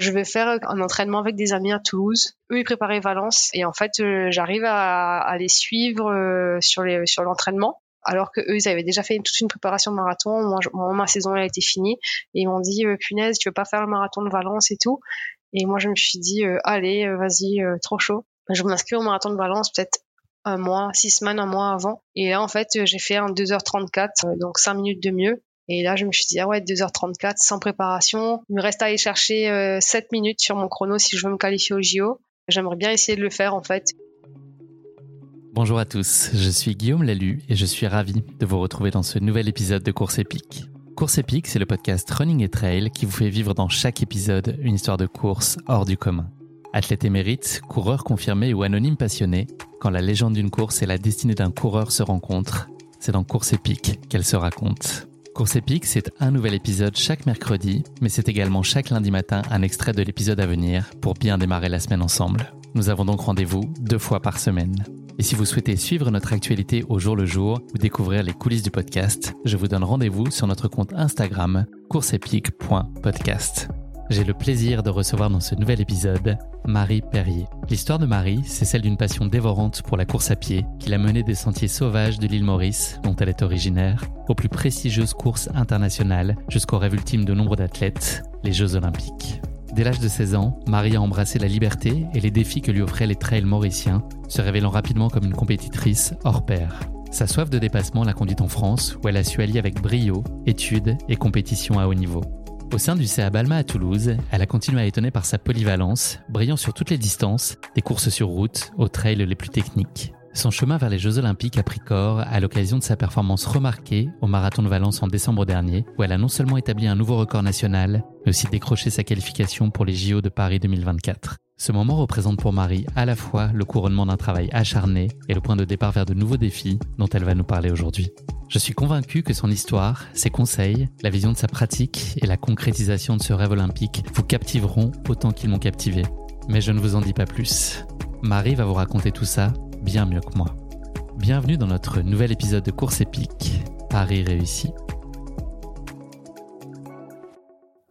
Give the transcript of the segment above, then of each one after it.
Je vais faire un entraînement avec des amis à Toulouse. Eux, ils préparaient Valence. Et en fait, euh, j'arrive à, les suivre euh, sur l'entraînement. Alors que eux, ils avaient déjà fait toute une préparation de marathon. Moi, ma saison elle a été finie. Et ils m'ont dit, euh, punaise, tu veux pas faire le marathon de Valence et tout? Et moi, je me suis dit, allez, vas-y, trop chaud. Je m'inscris au marathon de Valence peut-être un mois, six semaines, un mois avant. Et là, en fait, j'ai fait un 2h34, donc 5 minutes de mieux. Et là, je me suis dit, ah ouais, 2h34 sans préparation. Il me reste à aller chercher 7 euh, minutes sur mon chrono si je veux me qualifier au JO. J'aimerais bien essayer de le faire en fait. Bonjour à tous, je suis Guillaume Lalu et je suis ravi de vous retrouver dans ce nouvel épisode de Course épique. Course épique, c'est le podcast Running et Trail qui vous fait vivre dans chaque épisode une histoire de course hors du commun. Athlète émérite, coureur confirmé ou anonyme passionné, quand la légende d'une course et la destinée d'un coureur se rencontrent, c'est dans Course épique qu'elle se raconte. Course épique, c'est un nouvel épisode chaque mercredi, mais c'est également chaque lundi matin un extrait de l'épisode à venir pour bien démarrer la semaine ensemble. Nous avons donc rendez-vous deux fois par semaine. Et si vous souhaitez suivre notre actualité au jour le jour ou découvrir les coulisses du podcast, je vous donne rendez-vous sur notre compte Instagram courseepique.podcast j'ai le plaisir de recevoir dans ce nouvel épisode Marie Perrier. L'histoire de Marie, c'est celle d'une passion dévorante pour la course à pied qui l'a menée des sentiers sauvages de l'île Maurice, dont elle est originaire, aux plus prestigieuses courses internationales jusqu'au rêve ultime de nombre d'athlètes, les Jeux Olympiques. Dès l'âge de 16 ans, Marie a embrassé la liberté et les défis que lui offraient les trails mauriciens, se révélant rapidement comme une compétitrice hors pair. Sa soif de dépassement l'a conduite en France, où elle a su allier avec brio études et compétition à haut niveau. Au sein du CA Balma à Toulouse, elle a continué à étonner par sa polyvalence, brillant sur toutes les distances, des courses sur route aux trails les plus techniques. Son chemin vers les Jeux Olympiques a pris corps à l'occasion de sa performance remarquée au Marathon de Valence en décembre dernier, où elle a non seulement établi un nouveau record national, mais aussi décroché sa qualification pour les JO de Paris 2024. Ce moment représente pour Marie à la fois le couronnement d'un travail acharné et le point de départ vers de nouveaux défis dont elle va nous parler aujourd'hui. Je suis convaincu que son histoire, ses conseils, la vision de sa pratique et la concrétisation de ce rêve olympique vous captiveront autant qu'ils m'ont captivé. Mais je ne vous en dis pas plus. Marie va vous raconter tout ça bien mieux que moi. Bienvenue dans notre nouvel épisode de Course épique, Paris réussi.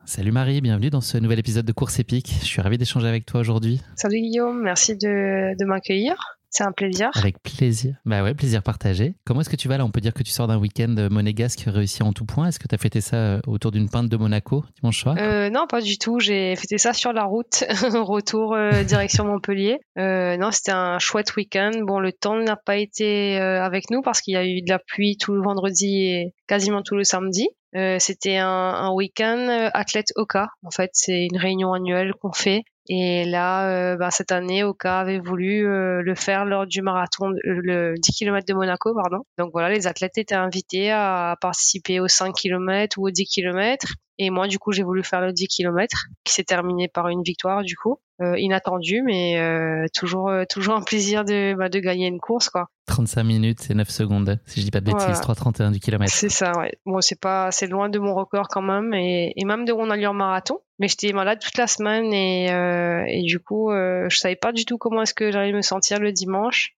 Salut Marie, bienvenue dans ce nouvel épisode de Course épique. Je suis ravi d'échanger avec toi aujourd'hui. Salut Guillaume, merci de, de m'accueillir. C'est un plaisir. Avec plaisir. Bah ouais, plaisir partagé. Comment est-ce que tu vas là? On peut dire que tu sors d'un week-end monégasque réussi en tout point. Est-ce que tu as fêté ça euh, autour d'une pinte de Monaco dimanche soir? Euh, Non, pas du tout. J'ai fêté ça sur la route, retour euh, direction Montpellier. Euh, non, c'était un chouette week-end. Bon, le temps n'a pas été avec nous parce qu'il y a eu de la pluie tout le vendredi et quasiment tout le samedi. Euh, c'était un, un week-end athlète Oka. En fait, c'est une réunion annuelle qu'on fait et là, euh, bah, cette année, Oka avait voulu euh, le faire lors du marathon, le 10 km de Monaco, pardon. Donc voilà, les athlètes étaient invités à participer aux 5 km ou aux 10 km. Et moi, du coup, j'ai voulu faire le 10 km, qui s'est terminé par une victoire, du coup. Euh, inattendu, mais euh, toujours, euh, toujours un plaisir de, bah, de gagner une course, quoi. 35 minutes et 9 secondes, si je dis pas de bêtises, 3,31 du kilomètre. C'est ça, ouais. Bon, c'est pas, c'est loin de mon record quand même, et, et même de mon allure marathon. Mais j'étais malade toute la semaine et, euh, et du coup, je savais pas du tout comment est-ce que j'allais me sentir le dimanche.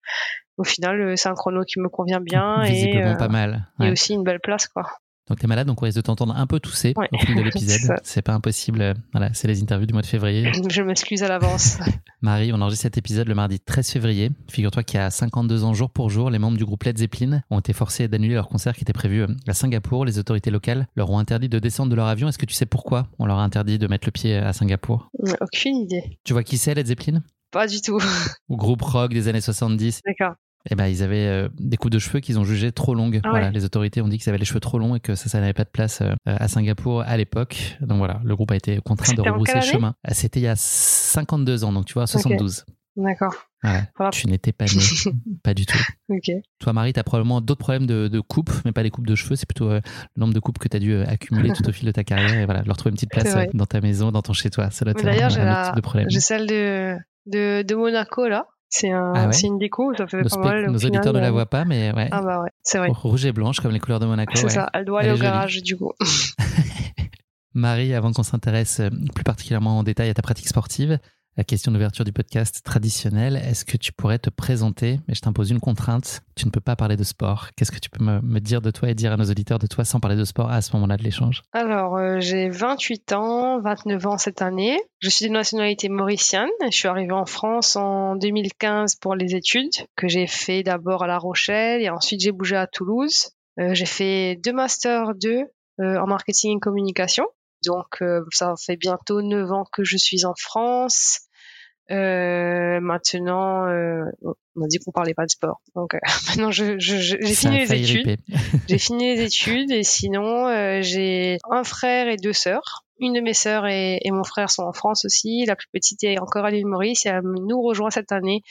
Au final, c'est un chrono qui me convient bien Visiblement et pas mal. Et aussi une belle place, quoi. Donc t'es malade, donc on risque de t'entendre un peu tousser Ouais. au fil de l'épisode. C'est pas impossible. euh, Voilà, c'est les interviews du mois de février. Je m'excuse à l'avance. Marie, on enregistre cet épisode le mardi 13 février. Figure-toi qu'il y a 52 ans jour pour jour, les membres du groupe Led Zeppelin ont été forcés d'annuler leur concert qui était prévu euh, à Singapour. Les autorités locales leur ont interdit de descendre de leur avion. Est-ce que tu sais pourquoi on leur a interdit de mettre le pied à Singapour? Aucune idée. Tu vois qui c'est Led Zeppelin? Pas du tout. Ou groupe rock des années 70 D'accord. Eh ben, ils avaient euh, des coupes de cheveux qu'ils ont jugées trop longues. Ah voilà, les autorités ont dit qu'ils avaient les cheveux trop longs et que ça, ça n'avait pas de place euh, à Singapour à l'époque. Donc voilà, le groupe a été contraint de rebrousser chemin. Ah, C'était il y a 52 ans, donc tu vois, 72. D'accord. Voilà. Voilà. Tu n'étais pas né, pas du tout. Ok. Toi, Marie, tu as probablement d'autres problèmes de, de coupe, mais pas des coupes de cheveux. C'est plutôt euh, le nombre de coupes que tu as dû euh, accumuler tout au fil de ta carrière et voilà, leur trouver une petite place euh, dans ta maison, dans ton chez-toi. D'ailleurs, j'ai celle de, de, de Monaco là. C'est un, Ah ouais une déco, ça fait Nos, pas mal. nos final, auditeurs ne la euh, voient pas, mais ouais. Ah bah ouais, c'est vrai. Rouge et blanche, comme les couleurs de Monaco. c'est ouais. ça. Elle doit Elle aller est au jolie. garage du coup. Marie, avant qu'on s'intéresse euh, plus particulièrement en détail à ta pratique sportive, la question d'ouverture du podcast traditionnelle, est-ce que tu pourrais te présenter? Mais je t'impose une contrainte, tu ne peux pas parler de sport. Qu'est-ce que tu peux me, me dire de toi et dire à nos auditeurs de toi sans parler de sport à ce moment-là de l'échange? Alors, euh, j'ai 28 ans, 29 ans cette année. Je suis de nationalité mauricienne. Je suis arrivée en France en 2015 pour les études, que j'ai fait d'abord à La Rochelle et ensuite j'ai bougé à Toulouse. Euh, j'ai fait deux masters 2 euh, en marketing et communication. Donc, euh, ça fait bientôt 9 ans que je suis en France. Euh, maintenant, euh, on a dit qu'on parlait pas de sport. Donc, euh, maintenant, je, je- je- j'ai fini les études. J'ai fini les études et sinon euh, j'ai un frère et deux sœurs. Une de mes sœurs et, et mon frère sont en France aussi. La plus petite est encore à l'île Maurice et elle nous rejoint cette année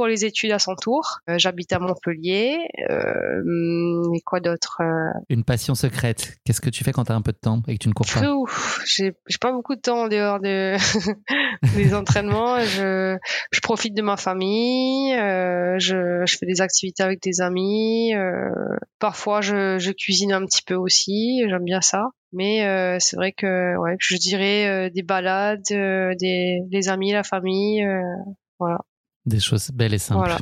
pour les études à son tour. Euh, J'habite à Montpellier. Euh, et quoi d'autre euh, Une passion secrète. Qu'est-ce que tu fais quand tu as un peu de temps et que tu ne cours pas? J'ai pas beaucoup de temps en dehors de des entraînements. Je, je profite de ma famille. euh, je, je fais des activités avec des amis. euh, parfois, je, je cuisine un petit peu aussi. J'aime bien ça. Mais euh, c'est vrai que ouais, je dirais euh, des balades, euh, des les amis, la famille. euh, Des choses belles et simples. Voilà.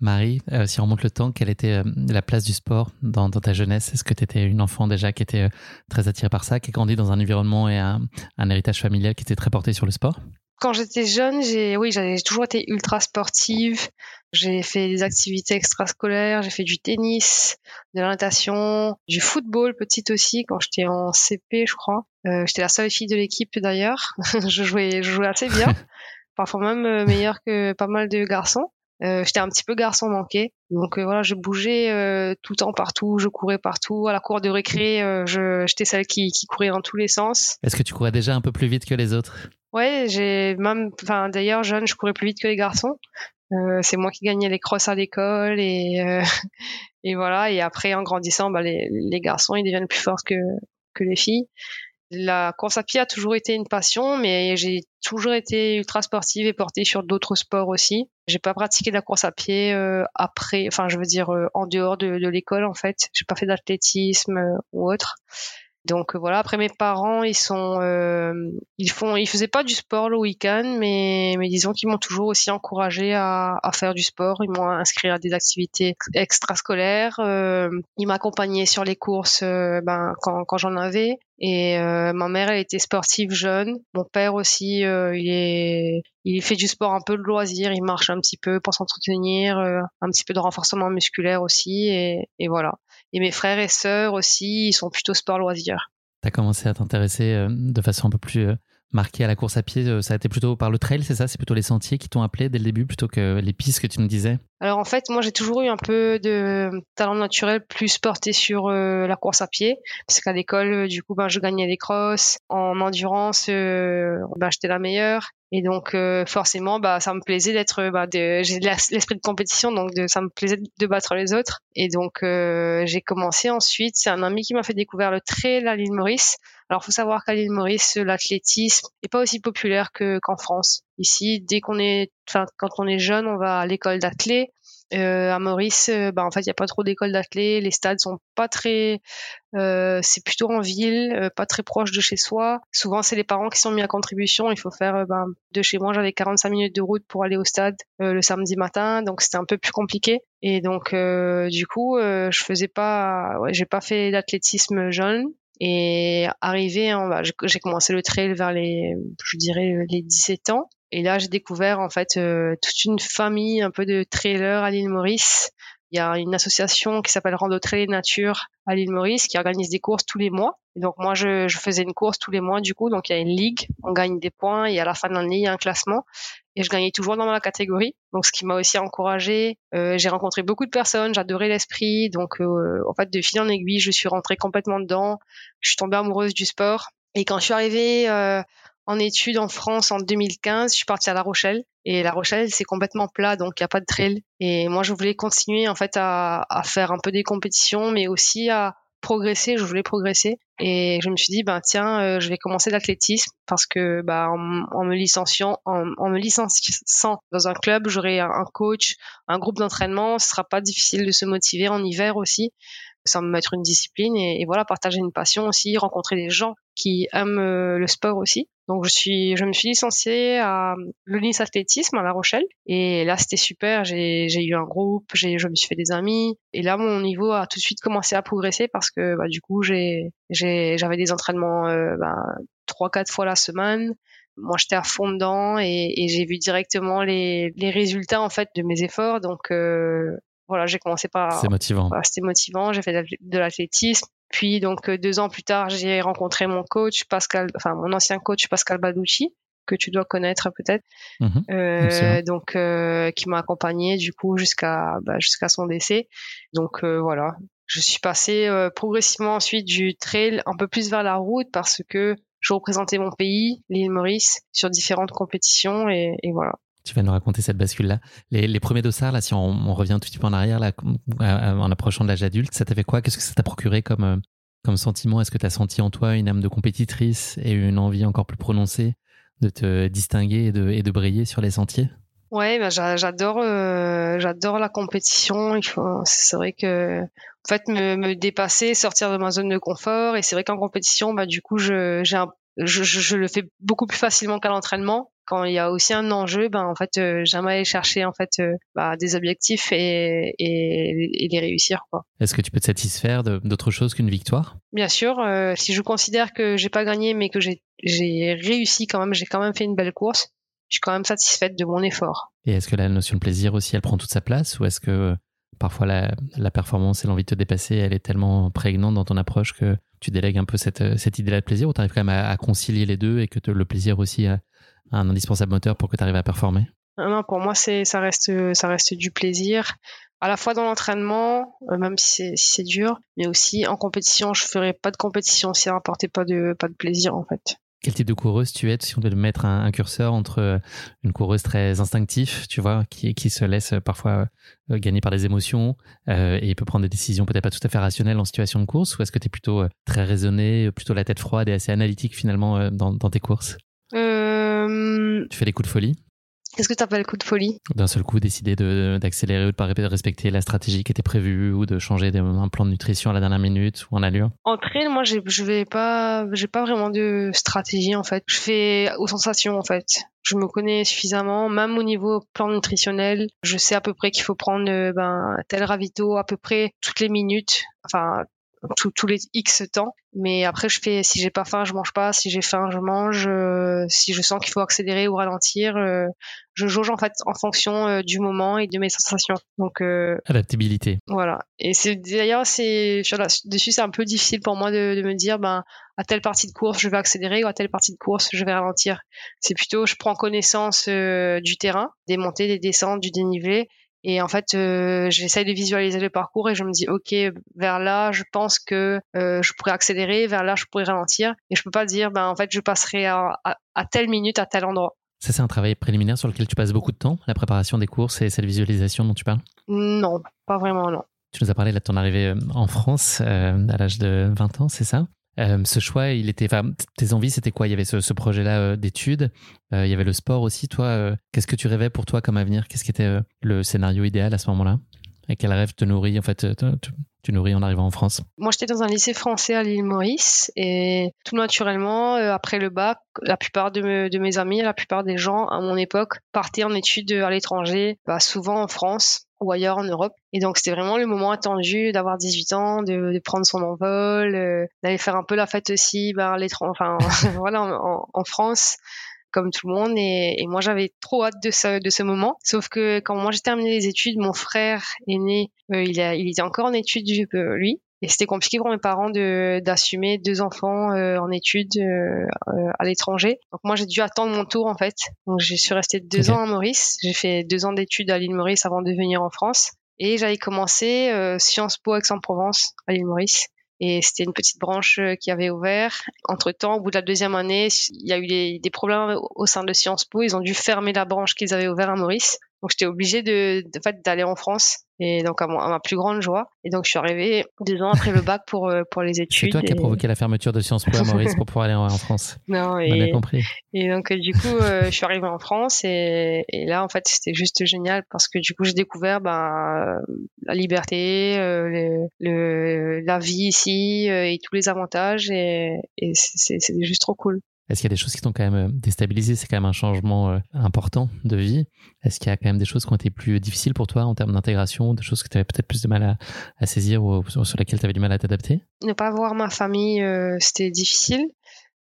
Marie, euh, si on remonte le temps, quelle était euh, la place du sport dans, dans ta jeunesse? Est-ce que tu étais une enfant déjà qui était euh, très attirée par ça, qui a grandi dans un environnement et un, un héritage familial qui était très porté sur le sport? Quand j'étais jeune, j'ai oui, j'avais toujours été ultra sportive. J'ai fait des activités extrascolaires, j'ai fait du tennis, de la natation, du football petite aussi quand j'étais en CP, je crois. J'étais la seule fille de l'équipe d'ailleurs. je jouais je jouais assez bien, parfois même euh, meilleure que pas mal de garçons. Euh, j'étais un petit peu garçon manqué, donc euh, voilà, je bougeais euh, tout le temps partout, je courais partout. À la cour de récré, je j'étais celle qui, qui courait dans tous les sens. Est-ce que tu courais déjà un peu plus vite que les autres? Ouais, j'ai même, enfin d'ailleurs jeune, je courais plus vite que les garçons. C'est moi qui gagnais les crosses à l'école et et voilà. Et après, en grandissant, bah, les, les garçons ils deviennent plus forts que que les filles. La course à pied a toujours été une passion, mais j'ai toujours été ultra sportive et portée sur d'autres sports aussi. J'ai pas pratiqué de la course à pied euh, après, enfin je veux dire euh, en dehors de, de l'école en fait. J'ai pas fait d'athlétisme euh, ou autre. Donc euh, voilà. Après mes parents, ils sont, euh, ils font, ils faisaient pas du sport le week-end, mais mais disons qu'ils m'ont toujours aussi encouragé à, à faire du sport. Ils m'ont inscrit à des activités extrascolaires. Ils m'accompagnaient sur les courses, ben quand quand j'en avais. Et euh, ma mère, elle était sportive jeune. Mon père aussi, euh, il est, il fait du sport un peu de loisir. Il marche un petit peu pour s'entretenir, euh, un petit peu de renforcement musculaire aussi, et, et voilà. Et mes frères et sœurs aussi, ils sont plutôt sport loisir. Tu as commencé à t'intéresser euh, de façon un peu plus marquée à la course à pied. euh, Ça a été plutôt par le trail, c'est ça? C'est plutôt les sentiers qui t'ont appelé dès le début plutôt que les pistes que tu nous disais? Alors en fait, moi j'ai toujours eu un peu de talent naturel plus porté sur euh, la course à pied, parce qu'à l'école, euh, du coup, ben je gagnais des crosses. En endurance, ben j'étais la meilleure. Et donc forcément, bah ça me plaisait d'être, bah, j'ai l'esprit de compétition, donc ça me plaisait de battre les autres. Et donc j'ai commencé ensuite. C'est un ami qui m'a fait découvrir le trail à l'île Maurice. Alors faut savoir qu'à l'île Maurice, l'athlétisme est pas aussi populaire que qu'en France. Ici, dès qu'on est, enfin quand on est jeune, on va à l'école d'athlé. Euh, à Maurice, euh, bah, en fait, il n'y a pas trop d'écoles d'athlé. Les stades sont pas très, euh, c'est plutôt en ville, euh, pas très proche de chez soi. Souvent, c'est les parents qui sont mis à contribution. Il faut faire, euh, ben, de chez moi, j'avais 45 minutes de route pour aller au stade euh, le samedi matin, donc c'était un peu plus compliqué. Et donc, du coup, je faisais pas, ouais, j'ai pas fait d'athlétisme jeune. Et arrivé, bah, j'ai commencé le trail vers les, je dirais, les 17 ans. Et là, j'ai découvert en fait toute une famille un peu de trailers à l'île Maurice il y a une association qui s'appelle Rando Trail Nature à l'île Maurice qui organise des courses tous les mois. Donc moi, je, je, faisais une course tous les mois du coup. Donc il y a une ligue, on gagne des points et à la fin de l'année, il y a un classement. Et je gagnais toujours dans ma catégorie. Donc ce qui m'a aussi encouragée. Euh, j'ai rencontré beaucoup de personnes, j'adorais l'esprit. Donc euh, en fait, de fil en aiguille, je suis rentrée complètement dedans. Je suis tombée amoureuse du sport. Et quand je suis arrivée euh, en études en France en 2015. Je suis partie à La Rochelle et La Rochelle c'est complètement plat donc il n'y a pas de trail. Et moi je voulais continuer en fait à, à, faire un peu des compétitions mais aussi à progresser. Je voulais progresser et je me suis dit ben tiens euh, je vais commencer l'athlétisme parce que bah en, me licenciant en, me licenciant dans un club j'aurai un, coach, un groupe d'entraînement. Ce sera pas difficile de se motiver en hiver aussi sans me mettre une discipline et, et, voilà partager une passion aussi rencontrer des gens qui aiment euh, le sport aussi donc je suis, je me suis licenciée à l'UNIS Athlétisme à La Rochelle et là c'était super. J'ai, j'ai eu un groupe, j'ai, je me suis fait des amis et là mon niveau a tout de suite commencé à progresser parce que bah, du coup j'ai, j'ai, j'avais des entraînements euh, bah, trois quatre fois la semaine. Moi j'étais à fond dedans et, et j'ai vu directement les, les résultats en fait de mes efforts. Donc euh, voilà, j'ai commencé par. C'est motivant. c'était motivant. J'ai fait de l'athlétisme. Puis donc euh, deux ans plus tard, j'ai rencontré mon coach Pascal, enfin mon ancien coach Pascal Baducci que tu dois connaître peut-être, mhm. euh, donc euh, qui m'a accompagné du coup jusqu'à bah, jusqu'à son décès. Donc euh, voilà, je suis passée euh, progressivement ensuite du trail un peu plus vers la route parce que je représentais mon pays, l'île Maurice, sur différentes compétitions et, et voilà. Tu vas nous raconter cette bascule-là. Les, premiers dossards, là, si on, revient tout petit peu en arrière, là, en approchant de l'âge adulte, ça t'a fait quoi? Qu'est-ce que ça t'a procuré comme, euh, comme sentiment? Est-ce que tu as senti en toi une âme de compétitrice et une envie encore plus prononcée de te distinguer et de, briller sur les sentiers? Ouais, bah, j'adore, euh, j'adore la compétition. C'est vrai que, en fait, me, me, dépasser, sortir de ma zone de confort. Et c'est vrai qu'en compétition, bah, du coup, j'ai un, je, je, le fais beaucoup plus facilement qu'à l'entraînement quand il y a aussi un enjeu, ben en fait, euh, j'aimerais aller chercher en fait euh, bah, des objectifs et, et, et les réussir. Est-ce que tu peux te satisfaire d'autre chose qu'une victoire? Bien sûr. Euh, si je considère que j'ai pas gagné, mais que j'ai réussi quand même, j'ai quand même fait une belle course, je suis quand même satisfaite de mon effort. Et est-ce que la notion de plaisir aussi, elle prend toute sa place, ou est-ce que parfois la, la performance et l'envie de te dépasser, elle est tellement prégnante dans ton approche que tu délègues un peu cette, cette idée-là de plaisir, ou tu arrives quand même à, concilier les deux et que le plaisir aussi a, un indispensable moteur pour que tu arrives à performer? Non, pour moi, ça reste du plaisir à la fois dans l'entraînement, euh, même si c'est dur, mais aussi en compétition. Je ferais pas de compétition si ça de pas de plaisir en fait. Quel type de coureuse tu es si on devait mettre un, curseur entre euh, une coureuse très instinctive, tu vois, qui, qui se laisse parfois euh, gagner par des émotions et peut prendre des décisions peut-être pas tout à fait rationnelles en situation de course, ou est-ce que tu es plutôt très raisonné, plutôt la tête froide et assez analytique finalement dans, dans tes courses? Euh, tu fais des coups de folie? Qu'est-ce que tu appelles coup de folie? D'un seul coup, décider d'accélérer ou de pas respecter la stratégie qui était prévue ou de changer un plan de nutrition à la dernière minute ou en allure En trail, moi, je vais pas, j'ai pas vraiment de stratégie en fait. Je fais aux sensations en fait. Je me connais suffisamment, même au niveau plan nutritionnel. Je sais à peu près qu'il faut prendre euh, ben, tel ravito à peu près toutes les minutes. Enfin, tous les X temps. Mais après, je fais, si j'ai pas faim, je mange pas. Si j'ai faim, je mange. Euh, si je sens qu'il faut accélérer ou ralentir, euh, je jauge en fait en fonction euh, du moment et de mes sensations. Donc adaptabilité. Voilà. Et c'est d'ailleurs c'est dessus c'est un peu difficile pour moi de, de, me dire ben à telle partie de course je vais accélérer ou à telle partie de course je vais ralentir. C'est plutôt je prends connaissance du terrain, des montées, des descentes, du dénivelé et en fait, euh, j'essaye de visualiser le parcours et je me dis, ok, vers là, je pense que euh, je pourrais accélérer, vers là, je pourrais ralentir. Et je peux pas dire, ben en fait, je passerai à, à, telle minute, à tel endroit. Ça, c'est un travail préliminaire sur lequel tu passes beaucoup de temps, la préparation des courses et cette visualisation dont tu parles? Non, pas vraiment, non. Tu nous as parlé de ton arrivée euh, en France à l'âge de 20 ans, c'est ça? Euh, ce choix, il était, tes envies, c'était quoi? Il y avait ce, projet-là euh, d'études, euh, il y avait le sport aussi. Toi, qu'est-ce que tu rêvais pour toi comme avenir? Qu'est-ce qui était le scénario idéal à ce moment-là? Et quel rêve te nourrit en fait tu nourris en arrivant en France? Moi, j'étais dans un lycée français à l'île Maurice et tout naturellement, après le bac, la plupart de, de, mes amis, la plupart des gens à mon époque partaient en études à l'étranger, bah, souvent en France ou ailleurs en Europe. Et donc c'était vraiment le moment attendu d'avoir 18 ans, de, de prendre son envol, euh, d'aller faire un peu la fête aussi, ben, enfin voilà, en, en, France comme tout le monde. Et, et moi j'avais trop hâte de ce, de ce moment. Sauf que quand moi j'ai terminé les études mon frère aîné euh, il, a, il était encore en études lui et c'était compliqué pour mes parents de d'assumer deux enfants euh, en études euh, euh, à l'étranger. Donc moi j'ai dû attendre mon tour en fait. Donc je suis restée deux ans à Maurice. J'ai fait deux ans d'études à l'île Maurice avant de venir en France. Et j'avais commencé Sciences Po Aix-en-Provence à l'île Maurice. Et c'était une petite branche qui avait ouvert. Entre temps, au bout de la deuxième année, il y a eu des, des problèmes au sein de Sciences Po. Ils ont dû fermer la branche qu'ils avaient ouvert à Maurice. Donc j'étais obligée de, de fait d'aller en France et donc à, ma plus grande joie. Et donc je suis arrivée deux ans après le bac pour euh, pour les études. C'est toi qui as provoqué la fermeture de Sciences Po à Maurice pour pouvoir aller en, France. Non, et, On a bien compris. Et donc du coup euh, je suis arrivée en France et, et là en fait c'était juste génial parce que du coup j'ai découvert ben la liberté, euh, le, le, la vie ici et tous les avantages et, et c'est juste trop cool. Est-ce qu'il y a des choses qui t'ont quand même euh, déstabilisé? C'est quand même un changement euh, important de vie. Est-ce qu'il y a quand même des choses qui ont été plus difficiles pour toi en termes d'intégration, des choses que tu avais peut-être plus de mal à, saisir ou sur, lesquelles tu avais du mal à t'adapter? Ne pas voir ma famille, euh, c'était difficile.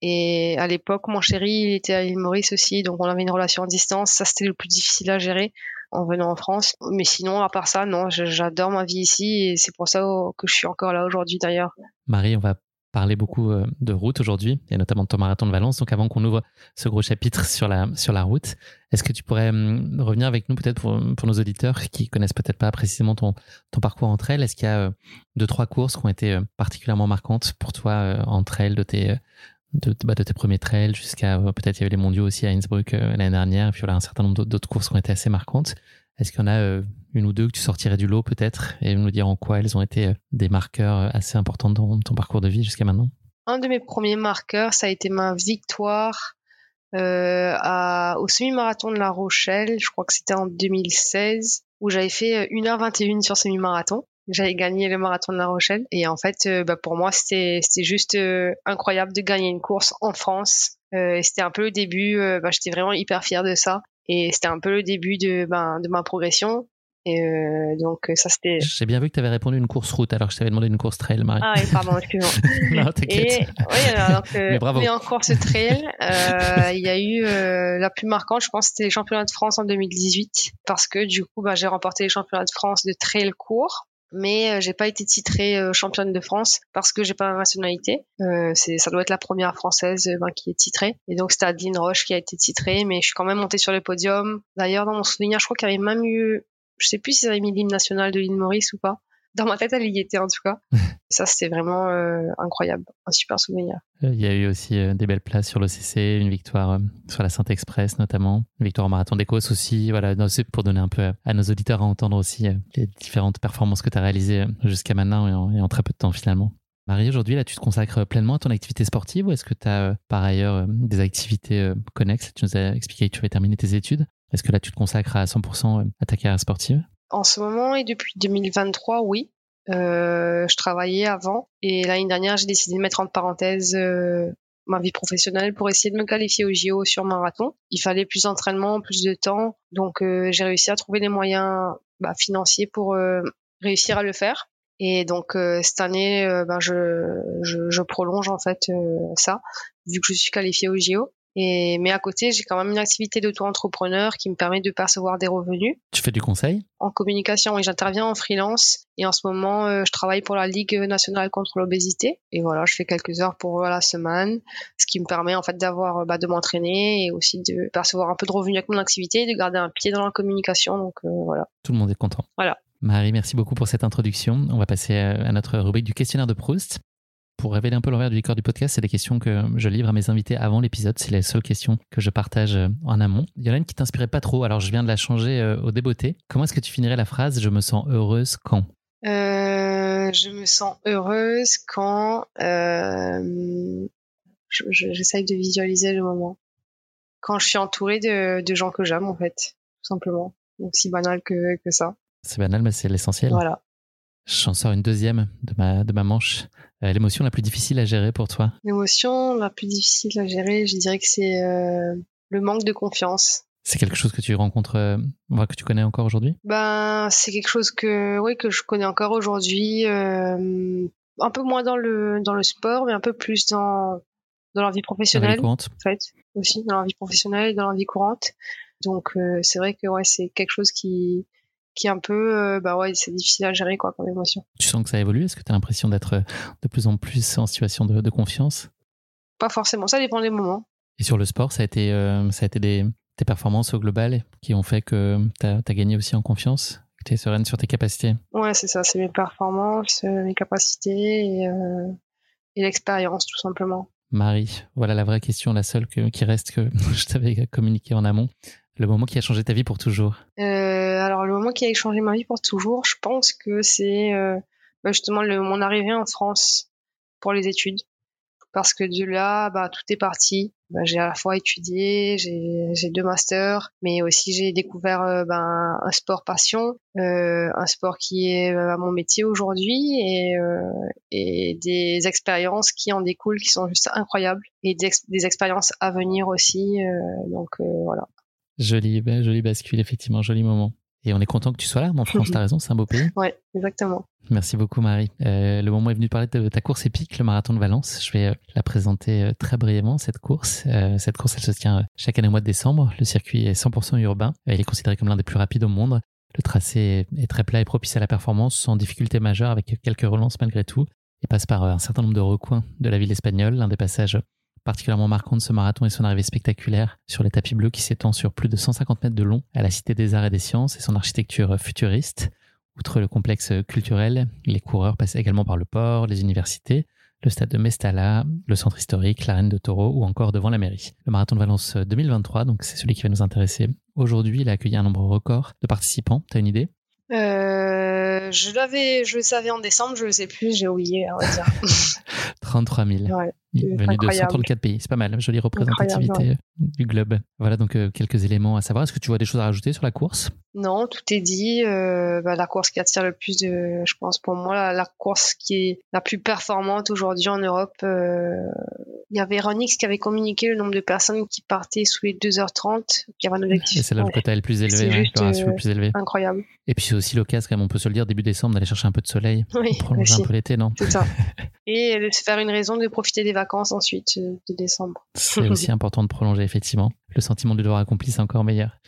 Et à l'époque, mon chéri, il était à l'île Maurice aussi, donc on avait une relation à distance. Ça, c'était le plus difficile à gérer en venant en France. Mais sinon, à part ça, non, j'adore ma vie ici et c'est pour ça que je suis encore là aujourd'hui d'ailleurs. Marie, on va parler beaucoup euh, de route aujourd'hui, et notamment de ton marathon de Valence. Donc avant qu'on ouvre ce gros chapitre sur la, sur la route, est-ce que tu pourrais hum, revenir avec nous peut-être pour, pour, nos auditeurs qui connaissent peut-être pas précisément ton, ton parcours entre elles? Est-ce qu'il y a euh, deux, trois courses qui ont été euh, particulièrement marquantes pour toi entre elles de tes, de, bah, de tes premiers trails jusqu'à peut-être il y avait les mondiaux aussi à Innsbruck l'année dernière, et puis voilà un certain nombre d'autres courses qui ont été assez marquantes. Est-ce qu'il y en a une ou deux que tu sortirais du lot peut-être et nous dire en quoi elles ont été euh, des marqueurs euh, assez importants dans ton parcours de vie jusqu'à maintenant Un de mes premiers marqueurs, ça a été ma victoire au semi-marathon de La Rochelle. Je crois que c'était en 2016 où j'avais fait 1h21 sur semi-marathon. J'avais gagné le marathon de La Rochelle et en fait, bah, pour moi, c'était juste incroyable de gagner une course en France. c'était un peu le début. Bah, j'étais vraiment hyper fière de ça. Et c'était un peu le début de, ben, de ma progression. Et euh, donc ça c'était. J'ai bien vu que tu avais répondu une course route alors que je t'avais demandé une course trail, Marie. Ah oui, pardon, excuse-moi. non, t'inquiète. Oui, alors que mais, bravo. mais en course trail, euh, il y a eu euh, la plus marquante, je pense, c'était les championnats de France en 2018 parce que du coup, bah, j'ai remporté les championnats de France de trail court mais euh, j'ai pas été titrée euh, championne de France parce que j'ai pas la nationalité. Euh, c'est, ça doit être la première française ben, qui est titrée. Et donc c'était Adeline Roche qui a été titrée, mais je suis quand même montée sur le podium. D'ailleurs, dans mon souvenir, je crois qu'il y avait même eu, je sais plus si ça avait mis l'hymne national de l'île Maurice ou pas dans ma tête, elle y était en tout cas. ça, c'était vraiment euh, incroyable, un super souvenir. Euh, il y a eu aussi euh, des belles places sur l'OCC, une victoire sur la Sainte-Express notamment, une victoire au Marathon d'Écosse aussi. Voilà, c'est pour donner un peu à nos auditeurs à entendre aussi les différentes performances que tu as réalisées jusqu'à maintenant et en, très peu de temps finalement. Marie, aujourd'hui, là, tu te consacres pleinement à ton activité sportive ou est-ce que tu as par ailleurs des activités connexes? Tu nous as expliqué que tu avais terminé tes études. Est-ce que là, tu te consacres à 100% à ta carrière sportive? En ce moment et depuis 2023, oui. Euh, je travaillais avant et l'année dernière, j'ai décidé de mettre en parenthèse euh, ma vie professionnelle pour essayer de me qualifier au JO sur marathon. Il fallait plus d'entraînement, plus de temps, donc euh, j'ai réussi à trouver les moyens bah, financiers pour euh, réussir à le faire. Et donc euh, cette année, ben, je, je, je, prolonge en fait ça, vu que je suis qualifiée au JO. Et, mais à côté, j'ai quand même une activité d'auto-entrepreneur qui me permet de percevoir des revenus. Tu fais du conseil? En communication, et j'interviens en freelance. Et en ce moment, euh, je travaille pour la Ligue nationale contre l'obésité. Et voilà, je fais quelques heures pour la semaine, ce qui me permet en fait d'avoir, bah, de m'entraîner et aussi de percevoir un peu de revenus avec mon activité, de garder un pied dans la communication. Donc euh, voilà. Tout le monde est content. Voilà. Marie, merci beaucoup pour cette introduction. On va passer à notre rubrique du questionnaire de Proust pour révéler un peu l'envers du décor du podcast, c'est les questions que je livre à mes invités avant l'épisode. C'est les seules questions que je partage euh, en amont. Il y en a une qui t'inspirait pas trop, alors je viens de la changer euh, au débeauté. Comment est-ce que tu finirais la phrase Je me sens heureuse quand? Euh, Je me sens heureuse quand. J'essaye de visualiser le moment. Quand je suis entourée de, de gens que j'aime, en fait, tout simplement. Donc, si banal que, que ça. C'est banal, mais c'est l'essentiel. Voilà. J'en sors une deuxième de ma, de ma manche. Euh, l'émotion la plus difficile à gérer pour toi? L'émotion la plus difficile à gérer, je dirais que c'est euh, le manque de confiance. C'est quelque chose que tu rencontres, euh, que tu connais encore aujourd'hui? Ben, c'est quelque chose que, oui, que je connais encore aujourd'hui. Un peu moins dans le dans le sport, mais un peu plus dans dans la vie professionnelle. Dans la vie courante. En fait, aussi dans la vie professionnelle et dans la vie courante. Donc c'est vrai que ouais, c'est quelque chose qui qui est un peu euh, bah ouais, c'est difficile à gérer quoi comme émotion. Tu sens que ça évolue? Est-ce que tu as l'impression d'être euh, de plus en plus en situation de, de, confiance? Pas forcément, ça dépend des moments. Et sur le sport, ça a été ça a été des tes performances au global qui ont fait que tu as, as, gagné aussi en confiance? Tu es sereine sur tes capacités? Ouais, c'est ça, c'est mes performances, mes capacités et, et l'expérience tout simplement. Marie, voilà la vraie question, la seule qui reste que je t'avais communiqué en amont. Le moment qui a changé ta vie pour toujours? Euh, Alors, le moment qui a changé ma vie pour toujours, je pense que c'est euh, bah, justement le, mon arrivée en France pour les études parce que de là, bah, tout est parti. Bah, j'ai à la fois étudié, j'ai deux masters, mais aussi j'ai découvert ben, un sport passion, euh, un sport qui est euh, mon métier aujourd'hui et, euh, et des expériences qui en découlent qui sont juste incroyables et des, des expériences à venir aussi. Euh, donc voilà. Joli, joli bascule, effectivement, joli moment. Et on est content que tu sois là. En France, t'as raison, c'est un beau pays. Ouais, exactement. Merci beaucoup, Marie. Euh, le moment est venu de parler de ta course épique, le marathon de Valence. Je vais euh, la présenter euh, très brièvement, cette course. Euh, cette course, elle se tient chaque année au mois de décembre. Le circuit est 100% urbain. Il est considéré comme l'un des plus rapides au monde. Le tracé est très plat et propice à la performance, sans difficulté majeure, avec quelques relances malgré tout. Il passe par un certain nombre de recoins de la ville espagnole. L'un des passages particulièrement marquant de ce marathon est son arrivée spectaculaire sur les tapis bleus qui s'étend sur plus de 150 mètres de long à la Cité des Arts et des Sciences et son architecture futuriste. Outre le complexe culturel, les coureurs passent également par le port, les universités, le stade de Mestalla, le centre historique, l'arène de Taureau ou encore devant la mairie. Le marathon de Valence 2023, donc c'est celui qui va nous intéresser aujourd'hui, il a accueilli un nombre record de participants. T'as une idée? Euh, je l'avais, je le savais en décembre, je le sais plus, j'ai oublié, on va dire. 33 000. Ouais, venu de 134 pays. C'est pas mal, jolie représentativité euh, du globe. Voilà donc euh, quelques éléments à savoir. Est-ce que tu vois des choses à rajouter sur la course? Non, tout est dit. Euh, bah, la course qui attire le plus de, je pense pour moi, la, course qui est la plus performante aujourd'hui en Europe. Euh, il y avait Ronix qui avait communiqué le nombre de personnes qui partaient sous les 2h30, qui avait un objectif. Et c'est là le quota le plus élevé, ouais, le plus élevé. Incroyable. Et puis c'est aussi l'occasion, comme on peut se le dire, début décembre, d'aller chercher un peu de soleil, oui, prolonger un peu l'été, non? C'est ça. Et de se faire une raison de profiter des vacances ensuite de décembre. C'est aussi important de prolonger, effectivement. Le sentiment du devoir accompli, c'est encore meilleur.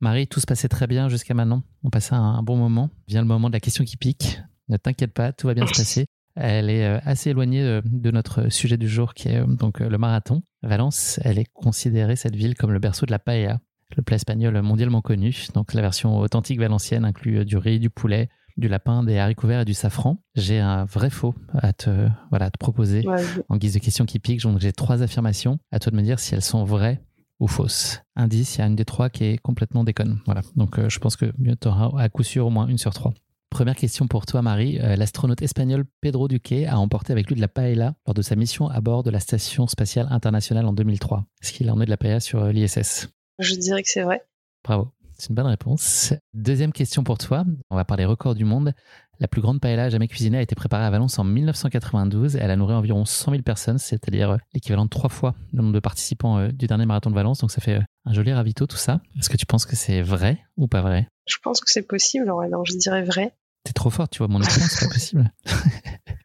Marie, tout se passait très bien jusqu'à maintenant. On passait un, bon moment. Vient le moment de la question qui pique. Ne t'inquiète pas, tout va bien se passer. Elle est euh, assez éloignée euh, de notre sujet du jour qui est euh, donc le marathon. Valence, elle est considérée cette ville comme le berceau de la paella, le plat espagnol mondialement connu. Donc la version authentique valencienne inclut du riz, du poulet, du lapin, des haricots verts et du safran. J'ai un vrai faux à te, voilà, te proposer en guise de question qui pique. Donc j'ai trois affirmations. À toi de me dire si elles sont vraies ou fausses. Indice, il y a une des trois qui est complètement déconne. Voilà. Donc je pense que tu auras à coup sûr au moins une sur trois. Première question pour toi, Marie. Euh, l'astronaute espagnol Pedro Duque a emporté avec lui de la paella lors de sa mission à bord de la Station spatiale internationale en 2003. Est-ce qu'il a emmené de la paella sur euh, l'ISS Je dirais que c'est vrai. Bravo. C'est une bonne réponse. Deuxième question pour toi. On va parler record du monde. La plus grande paella jamais cuisinée a été préparée à Valence en 1992. Elle a nourri environ 100 000 personnes, c'est-à-dire euh, l'équivalent de trois fois le nombre de participants du dernier marathon de Valence. Donc ça fait un joli ravito tout ça. Est-ce que tu penses que c'est vrai ou pas vrai? Je pense que c'est possible. donc je dirais vrai. T'es trop fort, tu vois mon écran, c'est pas possible.